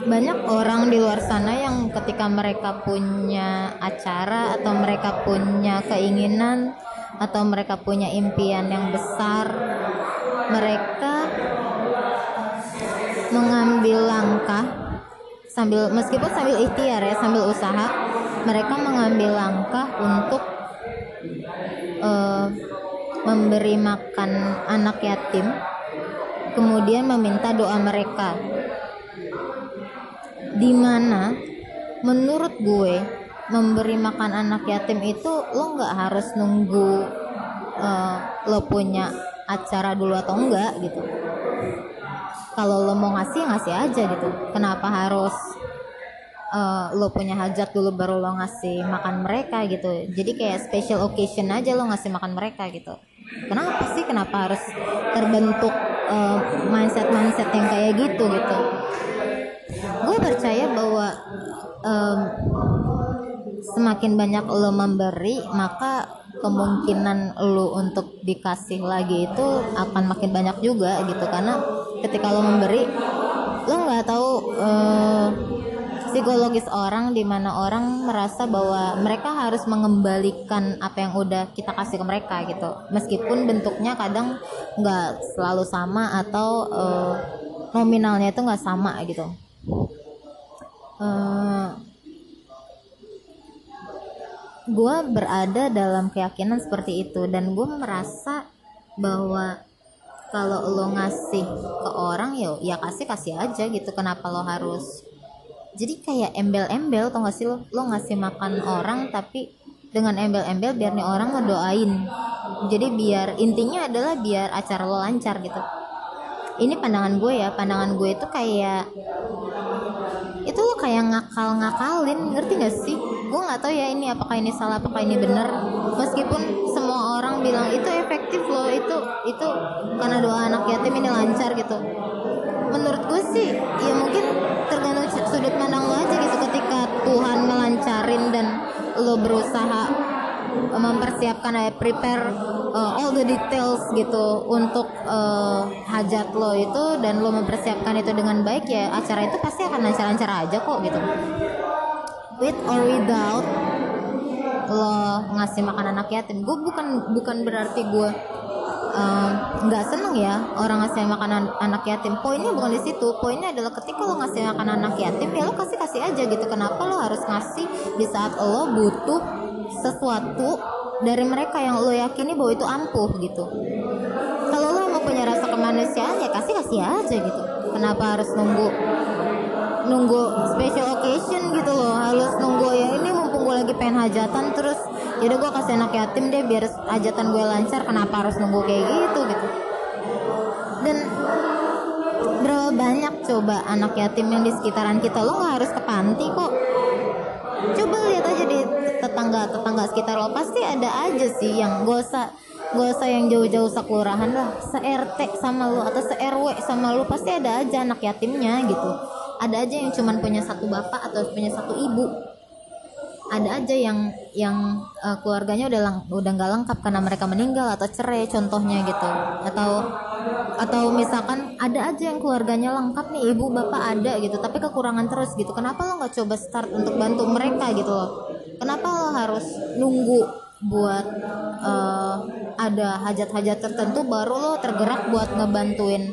Banyak orang di luar sana yang ketika mereka punya acara atau mereka punya keinginan atau mereka punya impian yang besar mereka mengambil langkah sambil meskipun sambil ikhtiar ya sambil usaha mereka mengambil langkah untuk uh, memberi makan anak yatim kemudian meminta doa mereka. Di mana menurut gue memberi makan anak yatim itu lo nggak harus nunggu uh, lo punya acara dulu atau enggak gitu. Kalau lo mau ngasih ngasih aja gitu. Kenapa harus uh, lo punya hajat dulu baru lo ngasih makan mereka gitu. Jadi kayak special occasion aja lo ngasih makan mereka gitu. Kenapa sih? Kenapa harus terbentuk uh, mindset mindset yang kayak gitu gitu? Gue percaya bahwa um, semakin banyak lo memberi maka kemungkinan lo untuk dikasih lagi itu akan makin banyak juga gitu. Karena ketika lo memberi lo nggak tahu uh, psikologis orang di mana orang merasa bahwa mereka harus mengembalikan apa yang udah kita kasih ke mereka gitu. Meskipun bentuknya kadang nggak selalu sama atau uh, nominalnya itu nggak sama gitu. Uh, gue berada dalam keyakinan seperti itu dan gue merasa bahwa kalau lo ngasih ke orang ya ya kasih kasih aja gitu. Kenapa lo harus jadi kayak embel-embel tau gak sih lo? Lo ngasih makan orang tapi dengan embel-embel biar nih orang ngedoain. Jadi biar intinya adalah biar acara lo lancar gitu. Ini pandangan gue ya pandangan gue itu kayak itu lo kayak ngakal-ngakalin ngerti gak sih? Gue nggak tahu ya ini apakah ini salah apakah ini benar meskipun semua orang bilang itu efektif loh itu itu karena doa anak yatim ini lancar gitu. Menurut gue sih ya mungkin sudut pandang lo aja gitu ketika Tuhan melancarin dan lo berusaha mempersiapkan ya prepare uh, all the details gitu untuk uh, hajat lo itu dan lo mempersiapkan itu dengan baik ya acara itu pasti akan lancar-lancar aja kok gitu. With or without lo ngasih makan anak yatim. Gue bukan bukan berarti gue nggak um, seneng ya orang ngasih makanan anak yatim. Poinnya bukan di situ. Poinnya adalah ketika lo ngasih makan anak yatim ya lo kasih kasih aja gitu. Kenapa lo harus ngasih di saat lo butuh sesuatu dari mereka yang lo yakini bahwa itu ampuh gitu? Kalau lo mau punya rasa kemanusiaan ya kasih kasih aja gitu. Kenapa harus nunggu nunggu special occasion gitu loh harus nunggu ya ini mumpung gue lagi pengen hajatan terus yaudah gue kasih anak yatim deh biar hajatan gue lancar kenapa harus nunggu kayak gitu gitu. Dan berapa banyak coba anak yatim yang di sekitaran kita? Lo nggak harus ke panti kok. Coba lihat aja di tetangga tetangga sekitar lo. Pasti ada aja sih yang gak usah gak usah yang jauh-jauh sekelurahan lah. Se RT sama lo atau se RW sama lo. Pasti ada aja anak yatimnya gitu. Ada aja yang cuman punya satu bapak atau punya satu ibu ada aja yang yang uh, keluarganya udah lang, udah nggak lengkap karena mereka meninggal atau cerai contohnya gitu. Atau atau misalkan ada aja yang keluarganya lengkap nih ibu bapak ada gitu tapi kekurangan terus gitu. Kenapa lo nggak coba start untuk bantu mereka gitu loh? Kenapa lo harus nunggu buat uh, ada hajat-hajat tertentu baru lo tergerak buat ngebantuin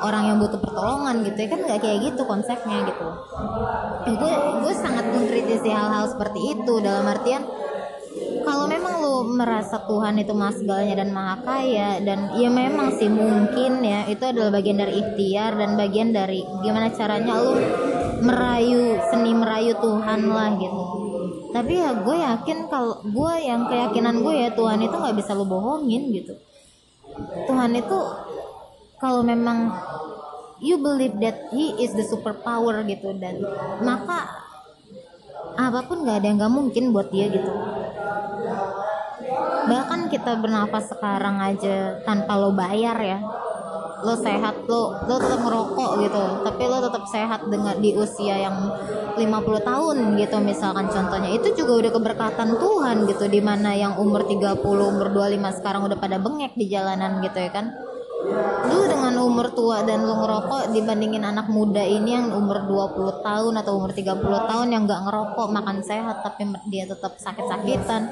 orang yang butuh pertolongan gitu ya kan nggak kayak gitu konsepnya gitu. Gue gue sangat mengkritisi hal-hal seperti itu dalam artian kalau memang lo merasa Tuhan itu segalanya dan maha kaya dan ya memang sih mungkin ya itu adalah bagian dari ikhtiar dan bagian dari gimana caranya lo merayu seni merayu Tuhan lah gitu. Tapi ya gue yakin kalau gue yang keyakinan gue ya Tuhan itu nggak bisa lo bohongin gitu. Tuhan itu kalau memang you believe that he is the superpower gitu dan maka apa pun nggak ada yang nggak mungkin buat dia gitu. Bahkan kita bernafas sekarang aja tanpa lo bayar ya. Lo sehat lo lo tetap ngerokok gitu. Tapi lo tetap sehat dengan di usia yang 50 tahun gitu misalkan contohnya. Itu juga udah keberkatan Tuhan gitu di mana yang umur 30 umur 25 sekarang udah pada bengek di jalanan gitu ya kan lu dengan umur tua dan lu ngerokok dibandingin anak muda ini yang umur 20 tahun atau umur 30 tahun yang nggak ngerokok makan sehat tapi dia tetap sakit-sakitan.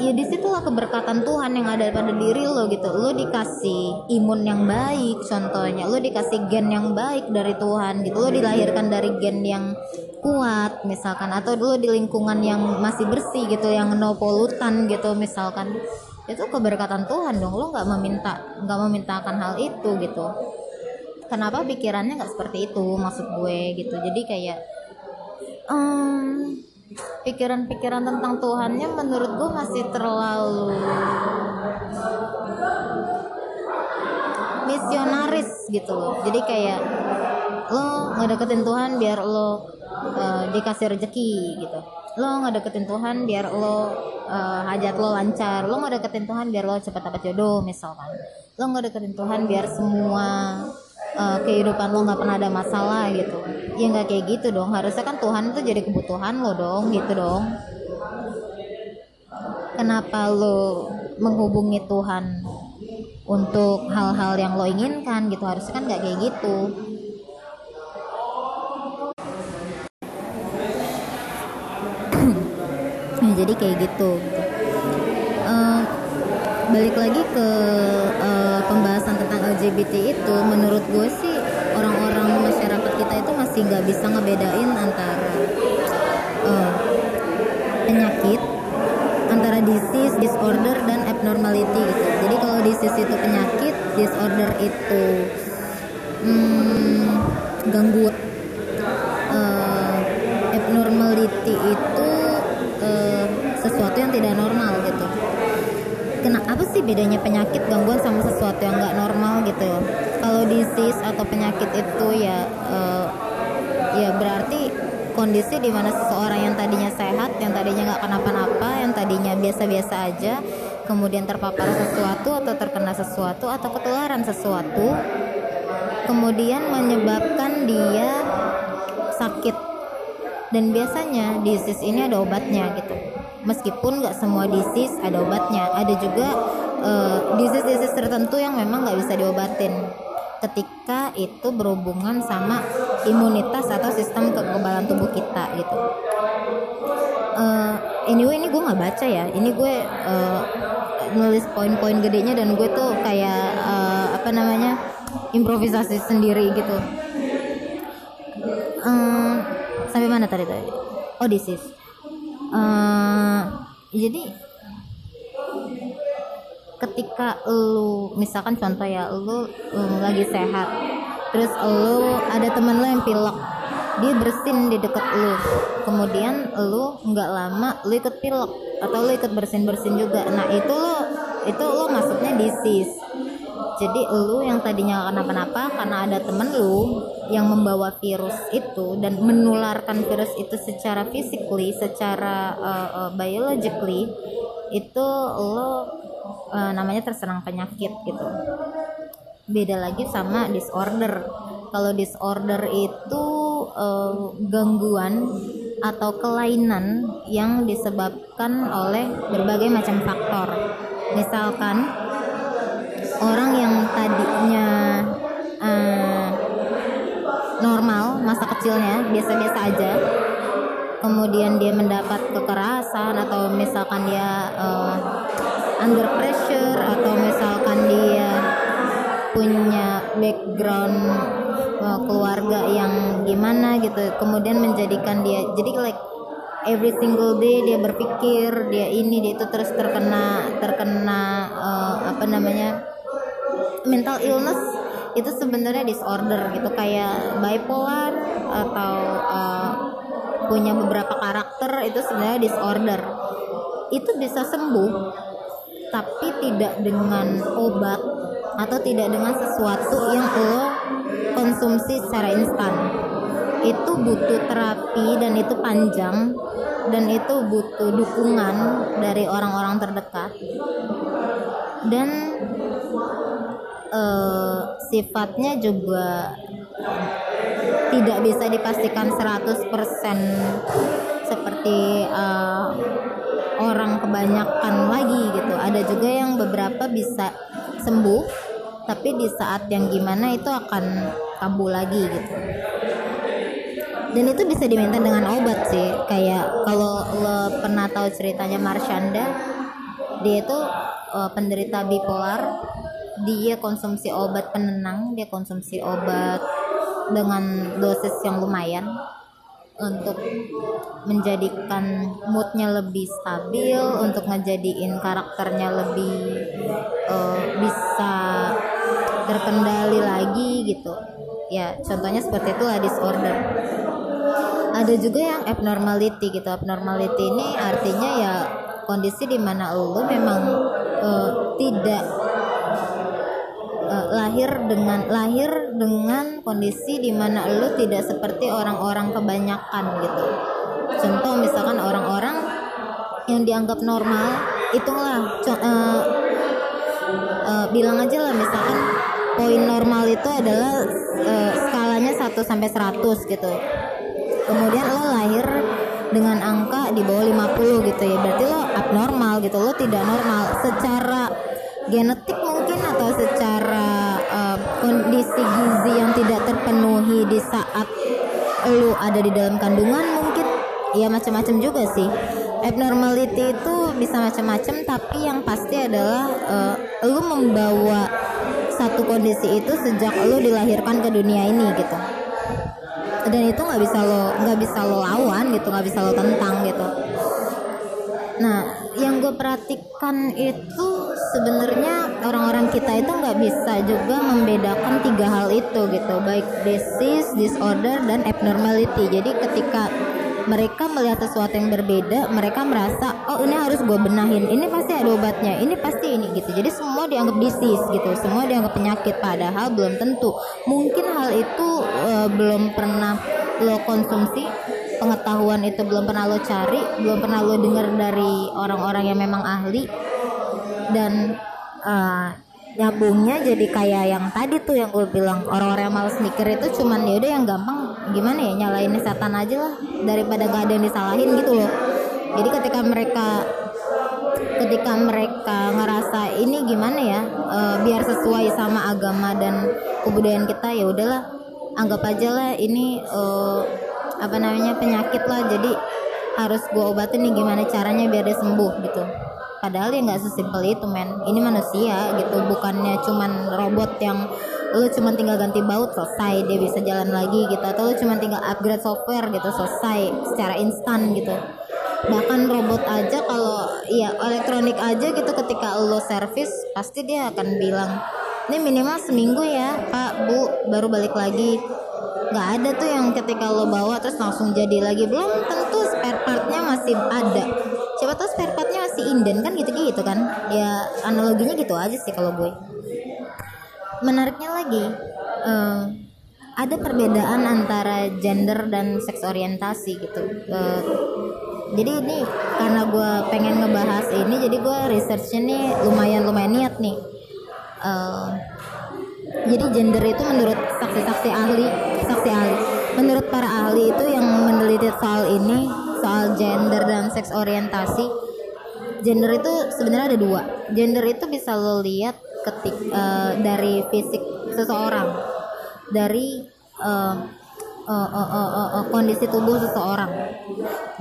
Ya di situlah keberkatan Tuhan yang ada pada diri lo gitu. Lo dikasih imun yang baik contohnya. Lo dikasih gen yang baik dari Tuhan gitu. Lo dilahirkan dari gen yang kuat misalkan. Atau lo di lingkungan yang masih bersih gitu yang no polutan gitu misalkan itu keberkatan Tuhan dong lo nggak meminta nggak memintakan hal itu gitu. Kenapa pikirannya nggak seperti itu maksud gue gitu. Jadi kayak um, pikiran-pikiran tentang Tuhannya menurut gue masih terlalu misionaris gitu loh. Jadi kayak lo ngedeketin Tuhan biar lo uh, dikasih rezeki gitu lo ngedeketin Tuhan biar lo uh, hajat lo lancar. Lo nggak deketin Tuhan biar lo cepat dapat jodoh misalkan. Lo nggak deketin Tuhan biar semua uh, kehidupan lo nggak pernah ada masalah gitu. Ya nggak kayak gitu dong. Harusnya kan Tuhan itu jadi kebutuhan lo dong gitu dong. Kenapa lo menghubungi Tuhan untuk hal-hal yang lo inginkan gitu? Harusnya kan nggak kayak gitu jadi kayak gitu uh, balik lagi ke uh, pembahasan tentang LGBT itu menurut gue sih orang-orang masyarakat kita itu masih nggak bisa ngebedain antara uh, penyakit antara disease, disorder dan abnormality gitu. Jadi kalau disease itu penyakit, disorder itu hmm, gangguan, abnormality itu tidak normal gitu. Kenapa sih bedanya penyakit gangguan sama sesuatu yang nggak normal gitu? Kalau disease atau penyakit itu ya uh, ya berarti kondisi di mana seseorang yang tadinya sehat yang tadinya nggak kenapa-napa yang tadinya biasa-biasa aja kemudian terpapar sesuatu atau terkena sesuatu atau ketularan sesuatu kemudian menyebabkan dia dan biasanya disease ini ada obatnya gitu. Meskipun nggak semua disease ada obatnya. Ada juga uh, disease-disease tertentu yang memang nggak bisa diobatin. Ketika itu berhubungan sama imunitas atau sistem kekebalan tubuh kita gitu. Uh, anyway ini gue nggak baca ya. Ini gue uh, nulis poin-poin gedenya dan gue tuh kayak uh, apa namanya improvisasi sendiri gitu sampai mana tadi tadi? Oh this is. Uh, jadi ketika lu misalkan contoh ya lu um, lagi sehat terus lu ada teman lu yang pilek dia bersin di deket lu. Kemudian lu nggak lama lu ikut pilek atau lu ikut bersin bersin juga. Nah itu lo itu lo masuknya disease jadi lu yang tadinya kenapa-napa karena ada temen lu yang membawa virus itu dan menularkan virus itu secara physically secara uh, uh, biologically itu lo uh, namanya terserang penyakit gitu. Beda lagi sama disorder. Kalau disorder itu uh, gangguan atau kelainan yang disebabkan oleh berbagai macam faktor. Misalkan orang yang tadinya uh, normal masa kecilnya biasa-biasa aja. Kemudian dia mendapat kekerasan atau misalkan dia uh, under pressure atau misalkan dia punya background uh, keluarga yang gimana gitu. Kemudian menjadikan dia jadi like every single day dia berpikir dia ini dia itu terus terkena terkena uh, apa namanya mental illness itu sebenarnya disorder gitu. Kayak bipolar atau uh, punya beberapa karakter itu sebenarnya disorder. Itu bisa sembuh tapi tidak dengan obat atau tidak dengan sesuatu yang lo konsumsi secara instan. Itu butuh terapi dan itu panjang dan itu butuh dukungan dari orang-orang terdekat. Dan uh, sifatnya juga tidak bisa dipastikan 100% seperti uh, orang kebanyakan lagi gitu. Ada juga yang beberapa bisa sembuh tapi di saat yang gimana itu akan kambuh lagi gitu. Dan itu bisa diminta dengan obat sih kayak kalau lo pernah tahu ceritanya Marshanda dia itu uh, penderita bipolar dia konsumsi obat penenang dia konsumsi obat dengan dosis yang lumayan untuk menjadikan moodnya lebih stabil untuk ngejadiin karakternya lebih uh, bisa terkendali lagi gitu. Ya contohnya seperti itu lah disorder. Ada juga yang abnormality gitu. Abnormality ini artinya ya kondisi di mana lo memang uh, tidak lahir dengan lahir dengan kondisi di mana lo tidak seperti orang-orang kebanyakan gitu. Contoh misalkan orang-orang yang dianggap normal itulah uh, uh, bilang aja lah misalkan poin normal itu adalah uh, skalanya 1 sampai 100 gitu. Kemudian lo lahir dengan angka di bawah 50 gitu ya berarti lo abnormal gitu lo tidak normal. Secara genetik kondisi gizi yang tidak terpenuhi di saat lu ada di dalam kandungan mungkin ya macam-macam juga sih. Abnormality itu bisa macam-macam tapi yang pasti adalah uh, lu membawa satu kondisi itu sejak lu dilahirkan ke dunia ini gitu. Dan itu nggak bisa lo nggak bisa lo lawan gitu nggak bisa lo tentang gitu. Nah yang gue perhatikan itu sebenarnya orang-orang kita itu nggak bisa juga membedakan tiga hal itu gitu. Baik disease, disorder dan abnormality. Jadi ketika mereka melihat sesuatu yang berbeda mereka merasa oh ini harus gue benahin. Ini pasti ada obatnya. Ini pasti ini gitu. Jadi semua dianggap disease gitu. Semua dianggap penyakit. Padahal belum tentu. Mungkin hal itu uh, belum pernah lo konsumsi pengetahuan itu belum pernah lo cari belum pernah lo dengar dari orang-orang yang memang ahli. Dan uh, nyambungnya jadi kayak yang tadi tuh yang gue bilang orang-orang yang males mikir itu cuman ya udah yang gampang gimana ya nyalain setan aja lah daripada gak ada yang disalahin gitu loh. Jadi ketika mereka ketika mereka ngerasa ini gimana ya e, biar sesuai sama agama dan kebudayaan kita ya udahlah anggap aja lah ini e, apa namanya penyakit lah. Jadi harus gue obatin nih gimana caranya biar dia sembuh gitu. Padahal ya nggak sesimpel itu men. Ini manusia gitu. Bukannya cuman robot yang lu cuma tinggal ganti baut selesai. Dia bisa jalan lagi gitu. Atau lu cuma tinggal upgrade software gitu. Selesai secara instan gitu. Bahkan robot aja kalau ya elektronik aja gitu ketika lo servis pasti dia akan bilang ini minimal seminggu ya pak bu baru balik lagi nggak ada tuh yang ketika lo bawa terus langsung jadi lagi. Belum tentu spare partnya masih ada. Siapa tahu spare partnya masih inden kan gitu gitu kan? Ya analoginya gitu aja sih kalau gue. Menariknya lagi uh, ada perbedaan antara gender dan seks orientasi gitu. Uh, jadi ini karena gue pengen ngebahas ini jadi gue researchnya nih lumayan lumayan niat nih. Uh, jadi gender itu menurut saksi-saksi ahli saksi ahli menurut para ahli itu yang meneliti soal ini soal gender dan seks orientasi gender itu sebenarnya ada dua. Gender itu bisa lo lihat ketik uh, dari fisik seseorang dari uh, uh, uh, uh, uh, uh, kondisi tubuh seseorang.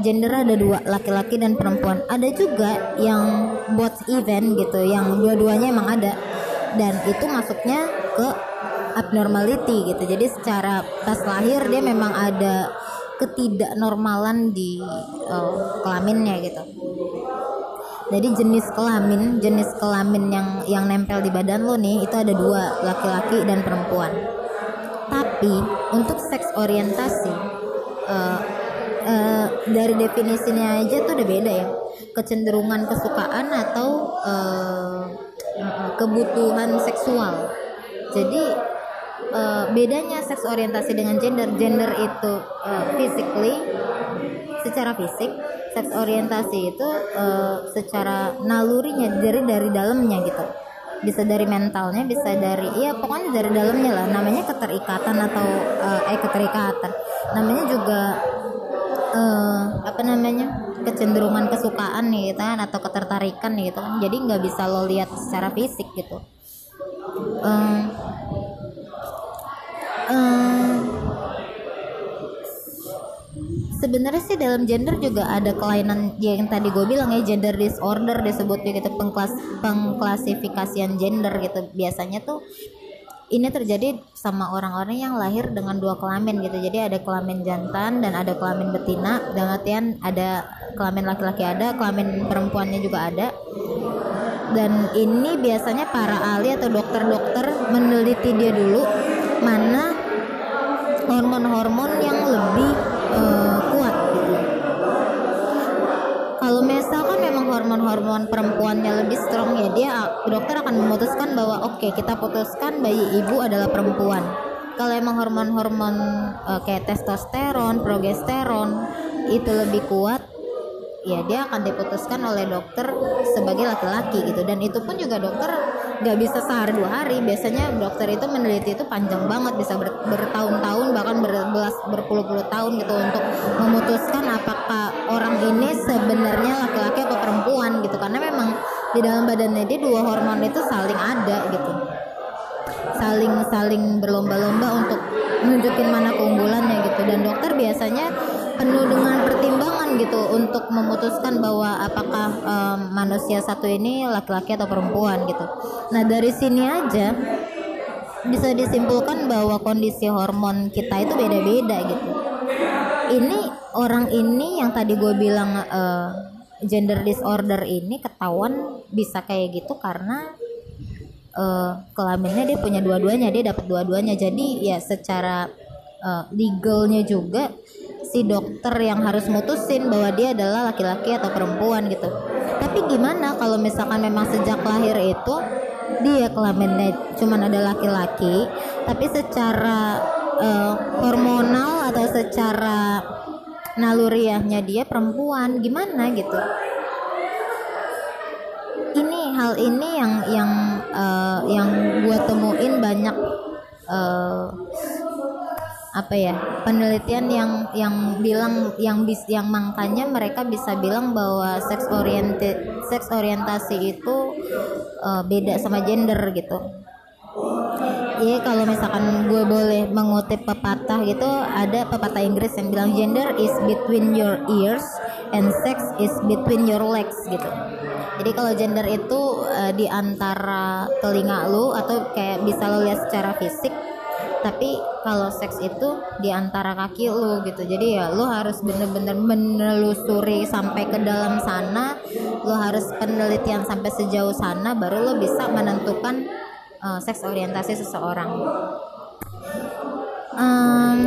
Gender ada dua laki-laki dan perempuan. Ada juga yang both event gitu yang dua-duanya emang ada. Dan itu masuknya ke abnormality gitu. Jadi secara pas lahir dia memang ada ketidaknormalan di uh, kelaminnya gitu. Jadi jenis kelamin jenis kelamin yang yang nempel di badan lo nih itu ada dua laki-laki dan perempuan. Tapi untuk seks orientasi uh, uh, dari definisinya aja tuh udah beda ya. Kecenderungan kesukaan atau uh, kebutuhan seksual. Jadi uh, bedanya seks orientasi dengan gender. Gender itu uh, physically secara fisik seks orientasi itu uh, secara nalurinya dari dari dalamnya gitu. Bisa dari mentalnya bisa dari iya pokoknya dari dalamnya lah. Namanya keterikatan atau uh, eh keterikatan. Namanya juga uh, apa namanya kecenderungan kesukaan nih gitu kan atau ketertarikan nih gitu kan. Jadi nggak bisa lo lihat secara fisik gitu. Um, um, sebenarnya sih dalam gender juga ada kelainan ya yang tadi gue bilang ya gender disorder disebutnya gitu pengklas pengklasifikasian gender gitu. Biasanya tuh ini terjadi sama orang-orang yang lahir dengan dua kelamin gitu. Jadi ada kelamin jantan dan ada kelamin betina. Dan artian ada kelamin laki-laki ada kelamin perempuannya juga ada. Dan ini biasanya para ahli atau dokter-dokter meneliti dia dulu mana hormon-hormon yang lebih uh, kuat gitu. Kalau misalkan memang hormon-hormon perempuannya lebih strong ya dia dokter akan memutuskan bahwa oke okay, kita putuskan bayi ibu adalah perempuan. Kalau emang hormon-hormon uh, kayak testosteron, progesteron itu lebih kuat, ya dia akan diputuskan oleh dokter sebagai laki-laki gitu. Dan itu pun juga dokter nggak bisa sehari dua hari. Biasanya dokter itu meneliti itu panjang banget bisa ber, bertahun-tahun bahkan berbelas berpuluh-puluh tahun gitu untuk memutuskan apakah orang ini sebenarnya laki-laki atau perempuan gitu. Karena memang di dalam badannya dia dua hormon itu saling ada gitu. Saling saling berlomba-lomba untuk nunjukin mana keunggulannya gitu. Dan dokter biasanya penuh dengan pertimbangan gitu untuk memutuskan bahwa apakah um, manusia satu ini laki-laki atau perempuan gitu. Nah dari sini aja bisa disimpulkan bahwa kondisi hormon kita itu beda-beda gitu. Ini orang ini yang tadi gue bilang uh, gender disorder ini ketahuan bisa kayak gitu karena uh, kelaminnya dia punya dua-duanya dia dapat dua-duanya jadi ya secara uh, legalnya juga si dokter yang harus mutusin bahwa dia adalah laki-laki atau perempuan gitu. Tapi gimana kalau misalkan memang sejak lahir itu dia kelaminnya cuma ada laki-laki tapi secara uh, hormonal atau secara naluriahnya dia perempuan gimana gitu? Ini hal ini yang yang uh, yang gue temuin banyak uh, apa ya penelitian yang yang bilang yang bis yang makanya mereka bisa bilang bahwa seks oriented seks orientasi itu uh, beda sama gender gitu. Ya kalau misalkan gue boleh mengutip pepatah gitu ada pepatah Inggris yang bilang gender is between your ears and sex is between your legs gitu. Jadi kalau gender itu uh, di antara telinga lu atau kayak bisa lo lihat secara fisik tapi kalau seks itu di antara kaki lu gitu. Jadi ya lu harus bener-bener menelusuri sampai ke dalam sana. Lu harus penelitian sampai sejauh sana baru lu bisa menentukan uh, seks orientasi seseorang. Um,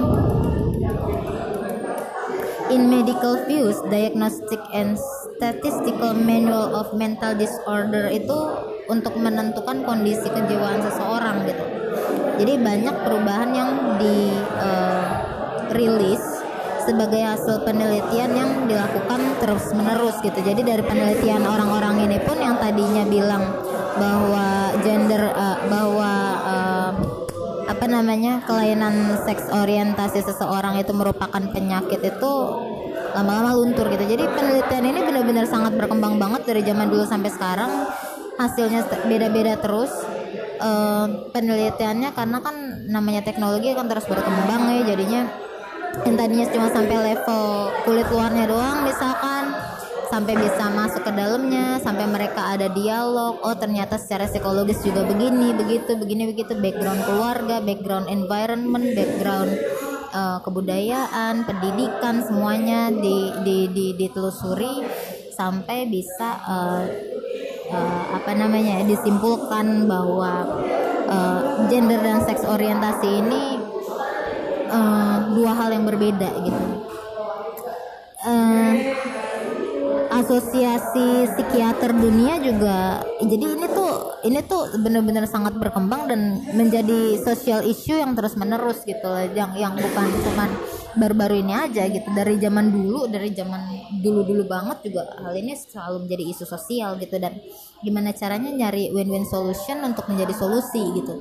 in medical views diagnostic and statistical manual of mental disorder itu untuk menentukan kondisi kejiwaan seseorang gitu jadi banyak perubahan yang di uh, rilis sebagai hasil penelitian yang dilakukan terus menerus gitu. Jadi dari penelitian orang-orang ini pun yang tadinya bilang bahwa gender uh, bahwa uh, apa namanya kelainan seks orientasi seseorang itu merupakan penyakit itu lama-lama luntur gitu. Jadi penelitian ini benar-benar sangat berkembang banget dari zaman dulu sampai sekarang. Hasilnya beda-beda terus uh, penelitiannya karena kan namanya teknologi kan terus berkembang ya jadinya yang tadinya cuma sampai level kulit luarnya doang misalkan sampai bisa masuk ke dalamnya sampai mereka ada dialog oh ternyata secara psikologis juga begini begitu begini begitu background keluarga background environment background uh, kebudayaan pendidikan semuanya di, di, di ditelusuri sampai bisa uh, uh, apa namanya disimpulkan bahwa uh, gender dan seks orientasi ini uh, dua hal yang berbeda gitu. Uh, asosiasi psikiater dunia juga. Jadi ini tuh ini tuh bener-bener sangat berkembang dan menjadi sosial issue yang terus menerus gitu loh. Yang yang bukan cuman baru-baru ini aja gitu. Dari zaman dulu dari zaman dulu-dulu banget juga hal ini selalu menjadi isu sosial gitu. Dan gimana caranya nyari win-win solution untuk menjadi solusi gitu.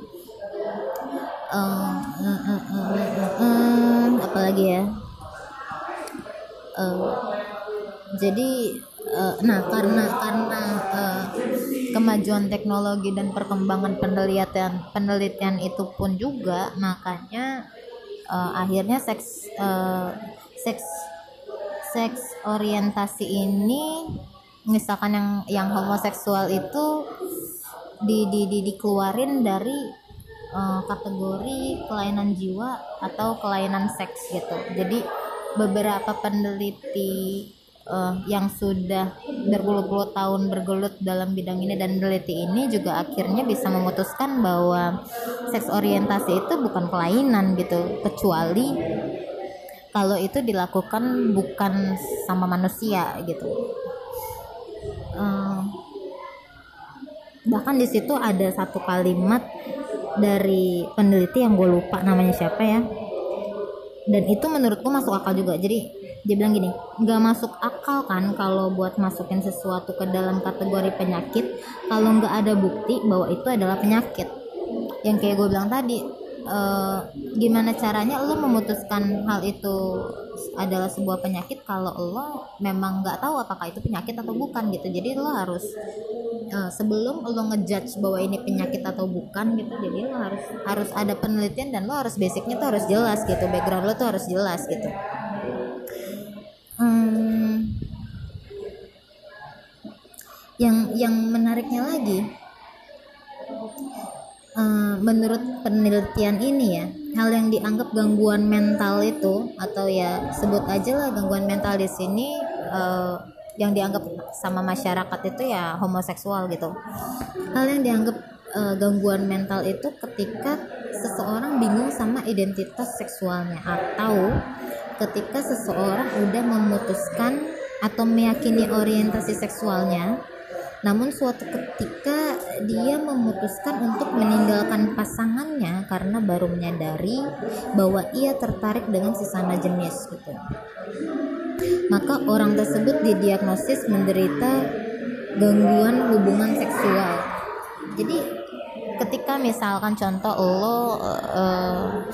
Um, um, um, um, um, um, apalagi ya? Uh, jadi uh, nah karena karena uh, kemajuan teknologi dan perkembangan penelitian penelitian itu pun juga makanya uh, akhirnya seks uh, seks seks orientasi ini misalkan yang yang homoseksual itu di, di, di dikeluarin dari uh, kategori kelainan jiwa atau kelainan seks gitu. Jadi beberapa peneliti uh, yang sudah berpuluh-puluh tahun bergelut dalam bidang ini dan meneliti ini juga akhirnya bisa memutuskan bahwa seks orientasi itu bukan kelainan gitu kecuali kalau itu dilakukan bukan sama manusia gitu. Uh, bahkan di situ ada satu kalimat dari peneliti yang gue lupa namanya siapa ya. Dan itu menurutku masuk akal juga. Jadi dia bilang gini nggak masuk akal kan kalau buat masukin sesuatu ke dalam kategori penyakit kalau nggak ada bukti bahwa itu adalah penyakit. Yang kayak gue bilang tadi uh, gimana caranya lo memutuskan hal itu adalah sebuah penyakit kalau lo memang nggak tahu apakah itu penyakit atau bukan gitu. Jadi lo harus uh, sebelum lo ngejudge bahwa ini penyakit atau bukan gitu jadi lo harus harus ada penelitian dan lo harus basicnya tuh harus jelas gitu background lo tuh harus jelas gitu hmm, yang yang menariknya lagi uh, menurut penelitian ini ya hal yang dianggap gangguan mental itu atau ya sebut aja lah gangguan mental di sini uh, yang dianggap sama masyarakat itu ya homoseksual gitu. Hal yang dianggap uh, gangguan mental itu ketika seseorang bingung sama identitas seksualnya atau ketika seseorang udah memutuskan atau meyakini orientasi seksualnya namun suatu ketika dia memutuskan untuk meninggalkan pasangannya karena baru menyadari bahwa ia tertarik dengan sesama jenis gitu. Maka orang tersebut didiagnosis menderita gangguan hubungan seksual. Jadi ketika misalkan contoh lo uh,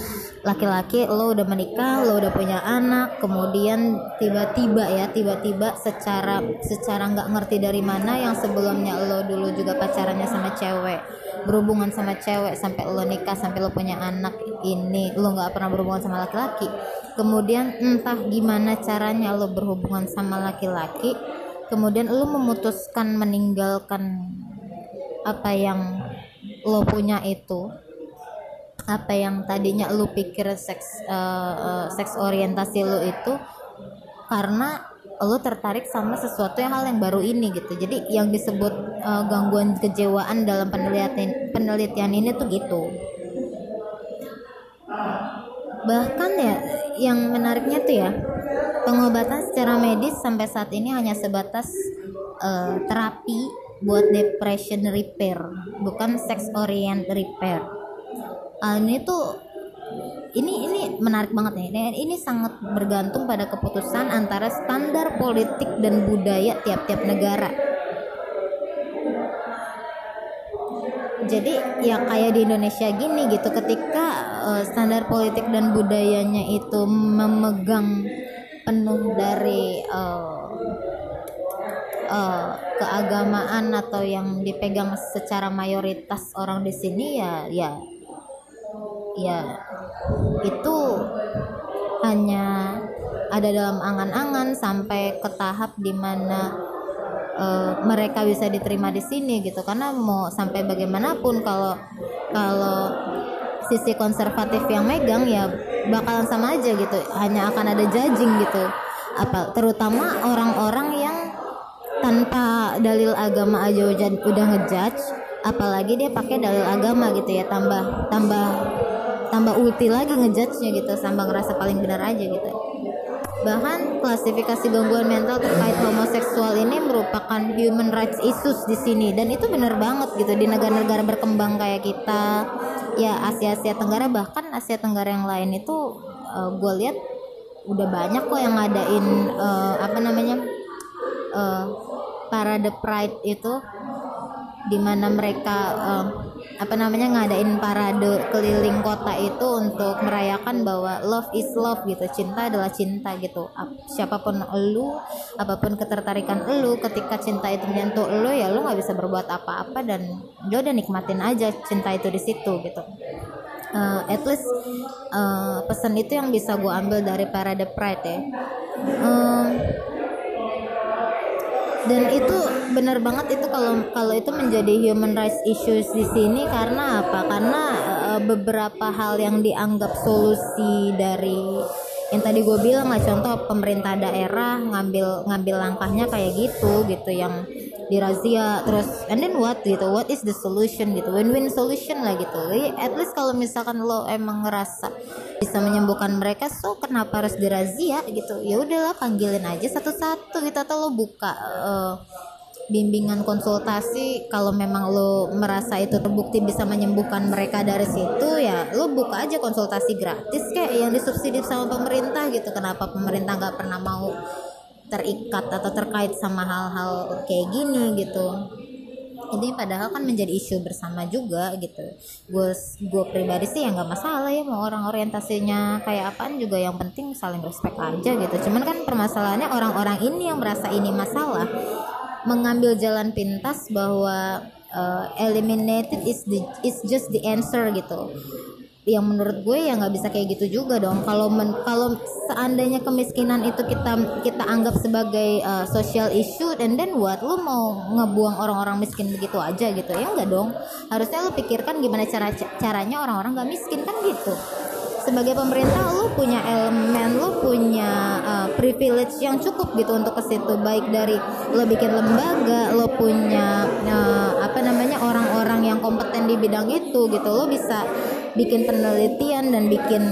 laki-laki lo udah menikah lo udah punya anak kemudian tiba-tiba ya tiba-tiba secara secara nggak ngerti dari mana yang sebelumnya lo dulu juga pacarannya sama cewek berhubungan sama cewek sampai lo nikah sampai lo punya anak ini lo nggak pernah berhubungan sama laki-laki. Kemudian entah gimana caranya lo berhubungan sama laki-laki kemudian lo memutuskan meninggalkan apa yang lo punya itu apa yang tadinya lu pikir seks uh, seks orientasi lu itu karena lu tertarik sama sesuatu yang hal yang baru ini gitu. Jadi yang disebut uh, gangguan kejiwaan dalam penelitian penelitian ini tuh gitu. Bahkan ya yang menariknya tuh ya pengobatan secara medis sampai saat ini hanya sebatas uh, terapi buat depression repair bukan sex orient repair uh, ini tuh ini ini menarik banget nih. Ini, ini sangat bergantung pada keputusan antara standar politik dan budaya tiap-tiap negara. Jadi ya kayak di Indonesia gini gitu ketika uh, standar politik dan budayanya itu memegang penuh dari uh, uh, keagamaan atau yang dipegang secara mayoritas orang di sini ya ya ya itu hanya ada dalam angan-angan sampai ke tahap di mana uh, mereka bisa diterima di sini gitu. Karena mau sampai bagaimanapun kalau kalau sisi konservatif yang megang ya bakalan sama aja gitu. Hanya akan ada judging gitu. Apa terutama orang-orang yang tanpa dalil agama aja udah ngejudge apalagi dia pakai dalil agama gitu ya tambah tambah tambah ulti lagi ngejudge-nya gitu sambil ngerasa paling benar aja gitu. Bahkan klasifikasi gangguan mental terkait homoseksual ini merupakan human rights issues di sini. Dan itu benar banget gitu di negara-negara berkembang kayak kita ya Asia Asia Tenggara bahkan Asia Tenggara yang lain itu uh, gue lihat udah banyak kok yang ngadain uh, apa namanya uh, parade pride itu di mana mereka uh, apa namanya ngadain parade keliling kota itu untuk merayakan bahwa love is love gitu. Cinta adalah cinta gitu. Siapa pun lu apa pun ketertarikan lu ketika cinta itu menyentuh lu ya lu nggak bisa berbuat apa-apa dan dia ya udah nikmatin aja cinta itu di situ gitu. Uh, at least uh, pesan itu yang bisa gue ambil dari parade pride ya. Uh, dan itu benar banget itu kalau kalau itu menjadi human rights issues di sini karena apa? Karena uh, beberapa hal yang dianggap solusi dari yang tadi gue bilang lah contoh pemerintah daerah ngambil ngambil langkahnya kayak gitu gitu yang dirazia terus and then what gitu what is the solution gitu win-win solution lah gitu. At least kalau misalkan lo emang ngerasa bisa menyembuhkan mereka so kenapa harus dirazia gitu? Ya udahlah panggilin aja satu-satu gitu atau lo buka uh, bimbingan konsultasi. Kalau memang lo merasa itu terbukti bisa menyembuhkan mereka dari situ ya lo buka aja konsultasi gratis kayak yang disubsidi sama pemerintah gitu. Kenapa pemerintah nggak pernah mau terikat atau terkait sama hal-hal kayak gini gitu. Ini padahal kan menjadi isu bersama juga gitu. Gue gue pribadi sih ya nggak masalah ya mau orang orientasinya kayak apaan juga yang penting saling respect aja gitu. Cuman kan permasalahannya orang-orang ini yang merasa ini masalah. Mengambil jalan pintas bahwa uh, eliminated is the is just the answer gitu yang menurut gue ya nggak bisa kayak gitu juga dong. Kalau men, kalau seandainya kemiskinan itu kita kita anggap sebagai uh, social issue dan then what? Lu mau ngebuang orang-orang miskin begitu aja gitu? Ya enggak dong. Harusnya lu pikirkan gimana cara caranya orang-orang nggak miskin kan gitu. Sebagai pemerintah lu punya elemen lu punya uh, privilege yang cukup gitu untuk ke situ. Baik dari lo bikin lembaga lo punya uh, apa namanya orang-orang yang kompeten di bidang itu gitu. Lo bisa bikin penelitian dan bikin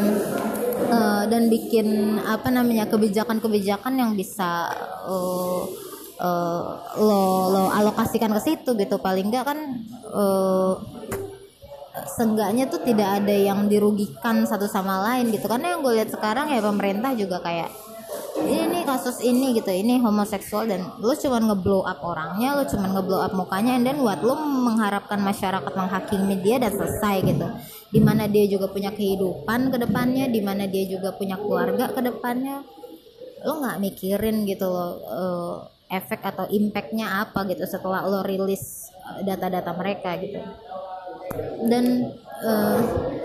uh, dan bikin apa namanya kebijakan-kebijakan yang bisa uh, uh, lo lo alokasikan ke situ gitu. Paling enggak kan uh, seenggaknya tuh tidak ada yang dirugikan satu sama lain gitu. Karena yang gue lihat sekarang ya pemerintah juga kayak ini kasus ini gitu ini homoseksual dan lu cuma ngeblow up orangnya lu cuma ngeblow up mukanya then what lu mengharapkan masyarakat menghakimi dia dan selesai gitu. Di mana dia juga punya kehidupan ke depannya di mana dia juga punya keluarga ke depannya lo nggak mikirin gitu loh uh, efek atau impactnya apa gitu setelah lo rilis eh, data-data mereka gitu. Dan uh,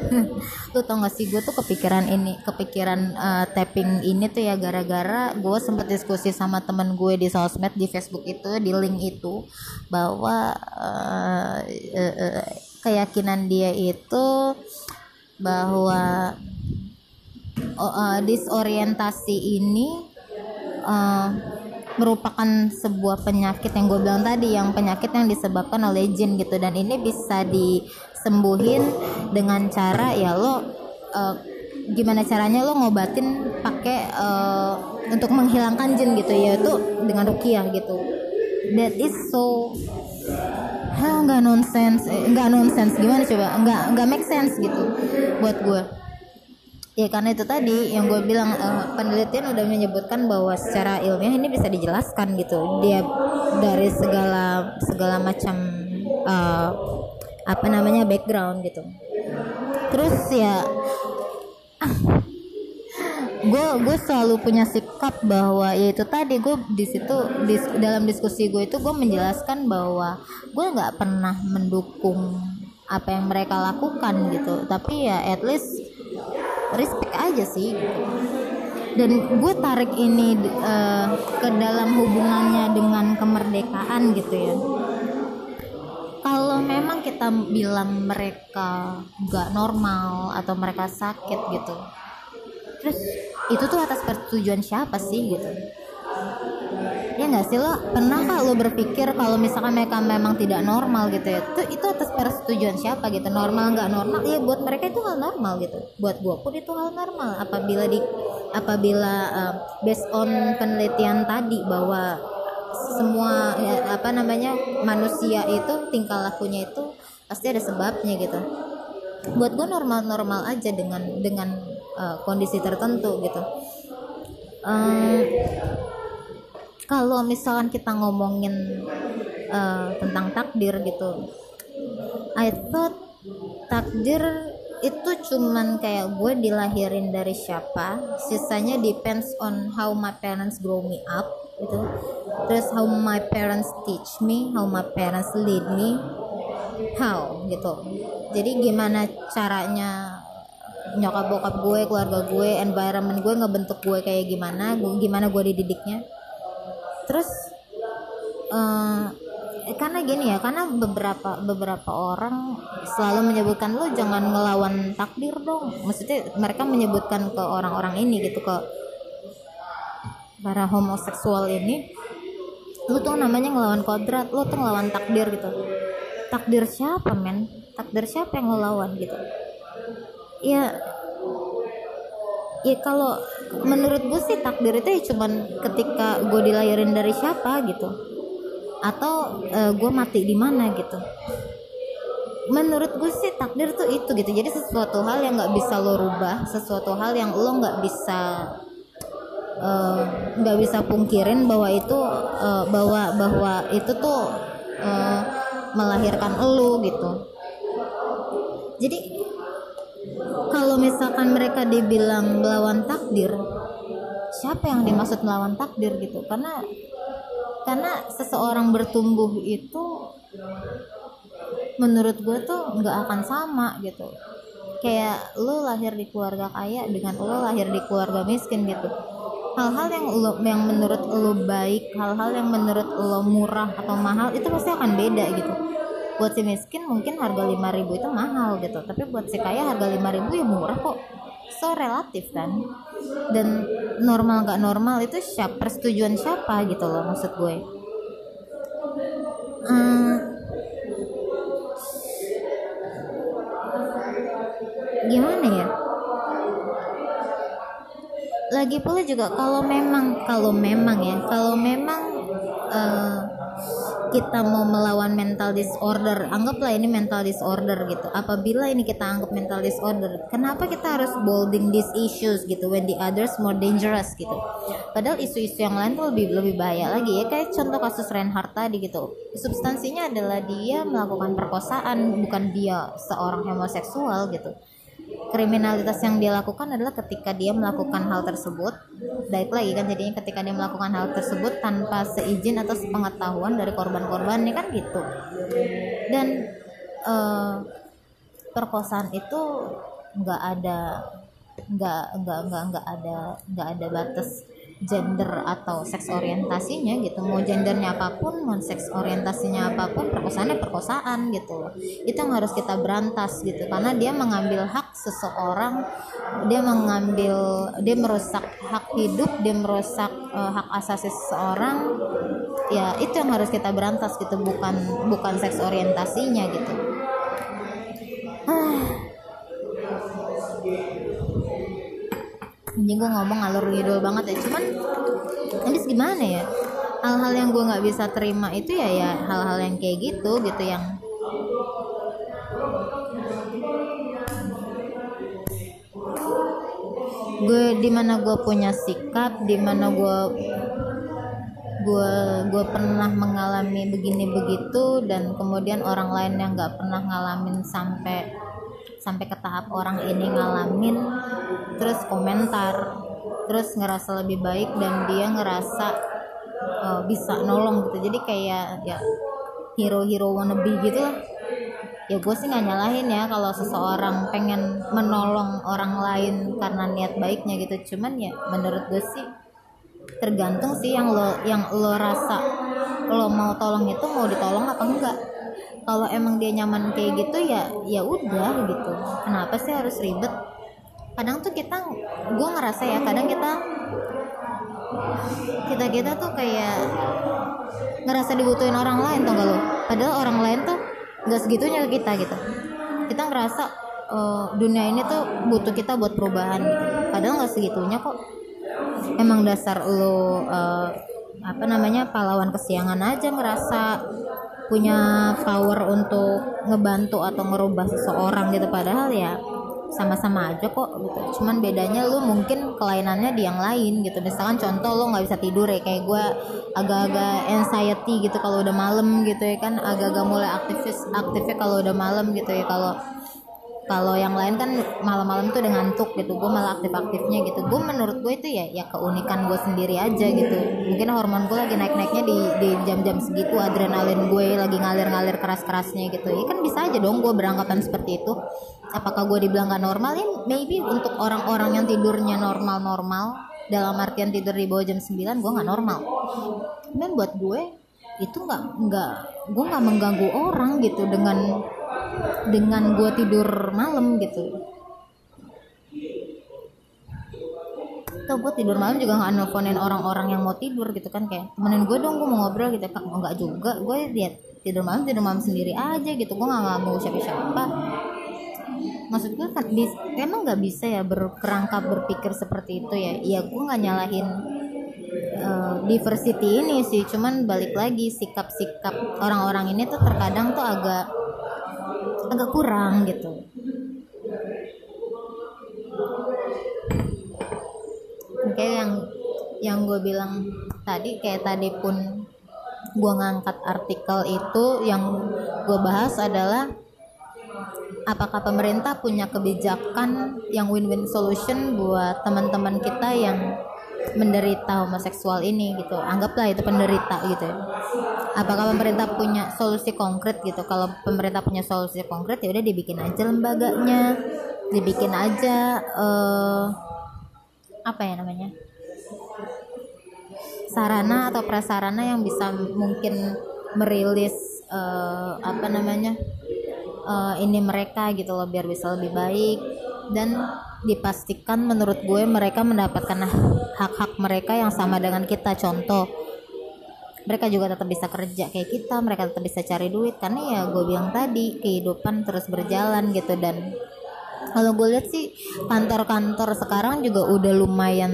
lu tau gak sih gue tuh kepikiran ini kepikiran uh, tapping ini tuh ya gara-gara gue sempet diskusi sama temen gue di sosmed di Facebook itu di link itu bahwa uh, uh, keyakinan dia itu bahwa uh, disorientasi ini uh, merupakan sebuah penyakit yang gue bilang tadi yang penyakit yang disebabkan oleh jin gitu. Dan ini bisa disembuhin dengan cara ya lo uh, gimana caranya lo ngobatin pakai uh, untuk menghilangkan jin gitu yaitu dengan rukiah gitu. That is so hah nggak nonsense eh, nggak nonsense. Gimana coba? Nggak nggak make sense gitu buat gue ya karena itu tadi yang gue bilang uh, penelitian udah menyebutkan bahwa secara ilmiah ini bisa dijelaskan gitu. Dia dari segala segala macam uh, apa namanya background gitu. Terus ya gue gue selalu punya sikap bahwa ya itu tadi gue di situ dis, dalam diskusi gue itu gue menjelaskan bahwa gue nggak pernah mendukung apa yang mereka lakukan gitu. Tapi ya at least respect aja sih. Dan gue tarik ini uh, ke dalam hubungannya dengan kemerdekaan gitu ya kalau memang kita bilang mereka gak normal atau mereka sakit gitu terus itu tuh atas persetujuan siapa sih gitu? Ya nggak sih lo pernah kah lo berpikir kalau misalkan mereka memang tidak normal gitu ya itu itu atas persetujuan siapa gitu? Normal nggak normal? Ya buat mereka itu hal normal gitu. Buat gue pun itu hal normal. Apabila di apabila uh, based on penelitian tadi bahwa semua ya, apa namanya manusia itu tingkah lakunya itu pasti ada sebabnya gitu. Buat gue normal-normal aja dengan dengan uh, kondisi tertentu gitu. Um, kalau misalkan kita ngomongin uh, tentang takdir gitu I thought takdir itu cuman kayak gue dilahirin dari siapa sisanya depends on how my parents grow me up gitu. Terus how my parents teach me how my parents lead me how gitu. Jadi gimana caranya nyokap bokap gue keluarga gue environment gue ngebentuk gue kayak gimana gimana gue dididiknya. Terus uh, karena gini ya karena beberapa beberapa orang selalu menyebutkan lo jangan ngelawan takdir dong. Maksudnya mereka menyebutkan ke orang-orang ini gitu ke para homoseksual ini lu tuh namanya ngelawan kodrat lu tuh ngelawan takdir gitu. Takdir siapa men? Takdir siapa yang ngelawan gitu? Ya ya kalau menurut gue sih takdir itu ya cuman ketika gue dilahirin dari siapa gitu. Atau uh, gue mati di mana gitu. Menurut gue sih takdir tuh itu gitu. Jadi sesuatu hal yang nggak bisa lo rubah sesuatu hal yang lo nggak bisa eh, nggak uh, bisa pungkirin bahwa itu uh, bahwa bahwa itu tuh uh, melahirkan lo gitu. Jadi kalau misalkan mereka dibilang melawan takdir siapa yang dimaksud melawan takdir gitu? Karena karena seseorang bertumbuh itu menurut gue tuh nggak akan sama gitu kayak lo lahir di keluarga kaya dengan lo lahir di keluarga miskin gitu. Hal-hal yang lo yang menurut lo baik hal-hal yang menurut lo murah atau mahal itu pasti akan beda gitu. Buat si miskin mungkin harga 5000 itu mahal gitu tapi buat si kaya harga 5000 ya murah kok. So relatif kan? Dan normal gak normal itu siapa persetujuan siapa gitu loh maksud gue. Hmm, gimana ya? Lagi pula juga kalau memang kalau memang ya kalau memang uh, kita mau melawan mental disorder anggaplah ini mental disorder gitu. Apabila ini kita anggap mental disorder kenapa kita harus bolding these issues gitu when the others more dangerous gitu? Padahal isu-isu yang lain tuh lebih lebih bahaya lagi ya. Kayak contoh kasus Reinhardt tadi gitu. Substansinya adalah dia melakukan perkosaan bukan dia seorang homoseksual gitu kriminalitas yang dia lakukan adalah ketika dia melakukan hal tersebut. Baik lagi kan jadinya ketika dia melakukan hal tersebut tanpa seizin atau sepengetahuan dari korban-korban ini kan gitu. Dan uh, perkosaan itu nggak ada nggak nggak nggak nggak ada nggak ada batas gender atau seks orientasinya gitu. Mau gendernya apa pun mau seks orientasinya apa pun perkosaannya perkosaan gitu itu yang harus kita berantas gitu. Karena dia mengambil hak seseorang dia mengambil dia merusak hak hidup dia merusak uh, hak asasi seseorang. Ya itu yang harus kita berantas gitu. Bukan bukan seks orientasinya gitu. Ah ini gue ngomong alur ngidul banget ya. Cuman habis gimana ya? Hal-hal yang gue nggak bisa terima itu ya ya hal-hal yang kayak gitu gitu yang gue di mana gue punya sikap di mana gue gue gue pernah mengalami begini begitu dan kemudian orang lain yang nggak pernah ngalamin sampai sampai ke tahap orang ini ngalamin terus komentar terus ngerasa lebih baik dan dia ngerasa uh, bisa nolong gitu. Jadi kayak ya hero-hero wannabe gitu lah. Ya gue sih nggak nyalahin ya kalau seseorang pengen menolong orang lain karena niat baiknya gitu. Cuman ya menurut gue sih tergantung sih yang lo yang lo rasa lo mau tolong itu mau ditolong apa enggak kalau emang dia nyaman kayak gitu ya ya udah gitu. Kenapa sih harus ribet? Kadang tuh kita gue ngerasa ya kadang kita kita kita tuh kayak ngerasa dibutuhin orang lain tau gak lo padahal orang lain tuh nggak segitunya ke kita gitu. Kita ngerasa uh, dunia ini tuh butuh kita buat perubahan gitu. padahal nggak segitunya kok. Emang dasar lo uh, apa namanya pahlawan kesiangan aja ngerasa punya power untuk ngebantu atau ngerubah seseorang gitu. Padahal ya sama-sama aja kok gitu. Cuman bedanya lu mungkin kelainannya di yang lain gitu. Misalkan contoh lo nggak bisa tidur ya. Kayak gue agak-agak anxiety gitu kalau udah malam gitu ya kan. Agak-agak mulai aktivis aktifnya kalau udah malam gitu ya. Kalau kalau yang lain kan malam-malam tuh udah ngantuk gitu gue malah aktif-aktifnya gitu. Gue menurut gue itu ya ya keunikan gue sendiri aja gitu. Mungkin hormon gue lagi naik-naiknya di di jam-jam segitu adrenalin gue lagi ngalir-ngalir keras-kerasnya gitu. Ya kan bisa aja dong gue berangkatan seperti itu. Apakah gue dibilang gak normal? Ya maybe untuk orang-orang yang tidurnya normal-normal dalam artian tidur di bawah jam 9 gue nggak normal. Dan buat gue itu nggak nggak gue nggak mengganggu orang gitu dengan dengan gue tidur malam gitu. Atau gue tidur malam juga nggak nelfonin orang-orang yang mau tidur gitu kan kayak temenin gue dong gue mau ngobrol gitu. Kan enggak juga gue lihat tidur malam tidur malam sendiri aja gitu. Gue nggak mau siapa-siapa. Maksud gue kan emang nggak bisa ya berkerangka berpikir seperti itu ya? Ya gue nggak nyalahin uh, diversity ini sih. Cuman balik lagi sikap-sikap orang-orang ini tuh terkadang tuh agak agak kurang gitu. Kayak yang yang gue bilang tadi kayak tadi pun gue ngangkat artikel itu yang gue bahas adalah apakah pemerintah punya kebijakan yang win-win solution buat teman-teman kita yang menderita homoseksual ini gitu. Anggaplah itu penderita gitu ya. Apakah pemerintah punya solusi konkret gitu? Kalau pemerintah punya solusi konkret ya udah dibikin aja lembaganya dibikin aja uh, apa ya namanya? Sarana atau prasarana yang bisa mungkin merilis uh, apa namanya? Uh, ini mereka gitu loh biar bisa lebih baik dan dipastikan menurut gue mereka mendapatkan hak-hak mereka yang sama dengan kita. Contoh mereka juga tetap bisa kerja kayak kita mereka tetap bisa cari duit. Karena ya gue bilang tadi kehidupan terus berjalan gitu. Dan kalau gue lihat sih kantor-kantor sekarang juga udah lumayan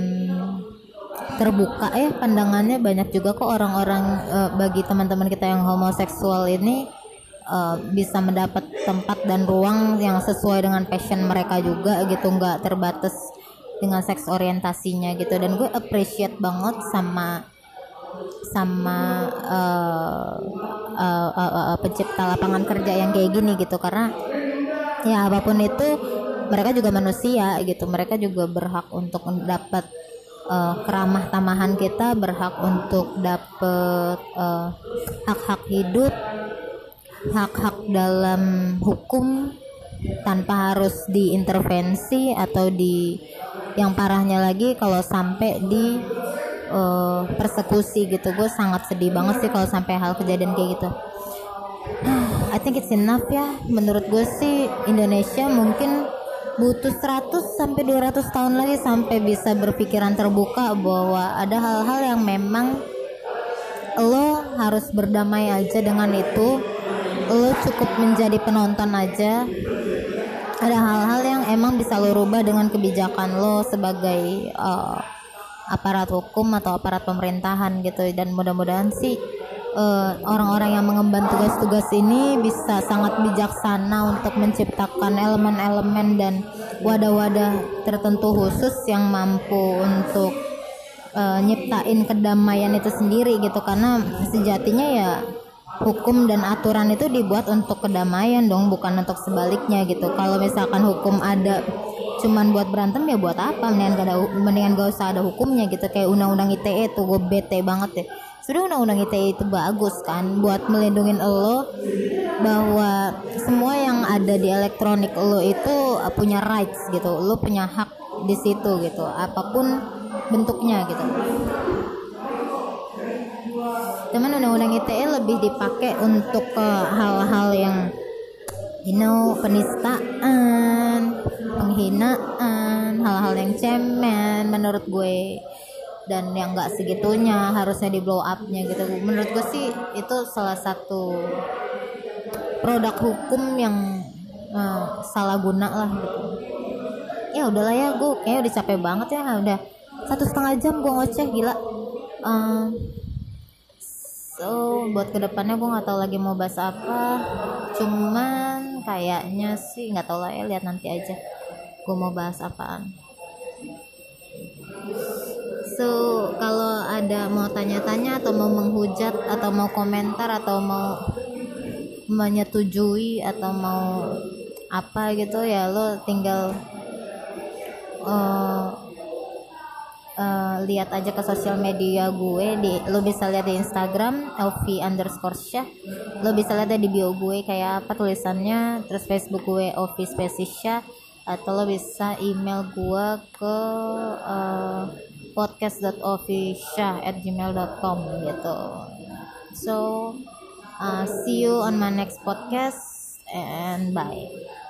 terbuka ya. Pandangannya banyak juga kok orang-orang uh, bagi teman-teman kita yang homoseksual ini uh, bisa mendapat tempat dan ruang yang sesuai dengan passion mereka juga gitu nggak terbatas dengan seks orientasinya gitu. Dan gue appreciate banget sama sama uh, uh, uh, uh, pencipta lapangan kerja yang kayak gini gitu. Karena ya apa pun itu mereka juga manusia gitu. Mereka juga berhak untuk dapat uh, keramah tamahan kita berhak untuk dapat uh, hak-hak hidup hak-hak dalam hukum tanpa harus diintervensi atau di yang parahnya lagi kalau sampai di uh, persekusi gitu. Gue sangat sedih banget sih kalau sampai hal kejadian kayak gitu. I think it's enough ya. Menurut gue sih Indonesia mungkin butuh 100 sampai 200 tahun lagi sampai bisa berpikiran terbuka bahwa ada hal-hal yang memang lo harus berdamai aja dengan itu lo cukup menjadi penonton aja. Ada hal-hal yang emang bisa lo rubah dengan kebijakan lo sebagai uh, aparat hukum atau aparat pemerintahan gitu. Dan mudah-mudahan sih eh, orang-orang uh, yang mengemban tugas-tugas ini bisa sangat bijaksana untuk menciptakan elemen-elemen dan wadah-wadah tertentu khusus yang mampu untuk uh, nyiptain kedamaian itu sendiri gitu. Karena sejatinya ya hukum dan aturan itu dibuat untuk kedamaian dong bukan untuk sebaliknya gitu. Kalau misalkan hukum ada cuman buat berantem ya buat apa? Mendingan gak ada mendingan gak usah ada hukumnya gitu. Kayak undang-undang ITE tuh gue bete banget deh. Sudah undang-undang ITE itu bagus kan buat melindungi lo bahwa semua yang ada di elektronik lo itu punya rights gitu. Lo punya hak di situ gitu apa pun bentuknya gitu cuman undang-undang ITE lebih dipakai untuk hal-hal yang you know penistaan penghinaan hal-hal yang cemen menurut gue. Dan yang nggak segitunya harusnya di blow upnya gitu. Menurut gue sih itu salah satu produk hukum yang uh, salah guna lah gitu. Ya udahlah ya gue kayak udah capek banget ya. Udah satu setengah jam gue ngoceh gila. Uh, so buat ke depannya gue nggak tahu lagi mau bahas apa. Cuman kayaknya sih nggak tahu lah ya lihat nanti aja gue mau bahas apaan. So kalau ada mau tanya-tanya atau mau menghujat atau mau komentar atau mau menyetujui atau mau apa gitu ya lo tinggal uh, uh, lihat aja ke sosial media gue di lo bisa lihat di Instagram lv underscore syah. Lo bisa lihat di bio gue kayak apa tulisannya terus Facebook gue Ovi Spesisya atau lo bisa email gue ke uh, podcast.ofisha at gmail.com gitu. So uh, see you on my next podcast and bye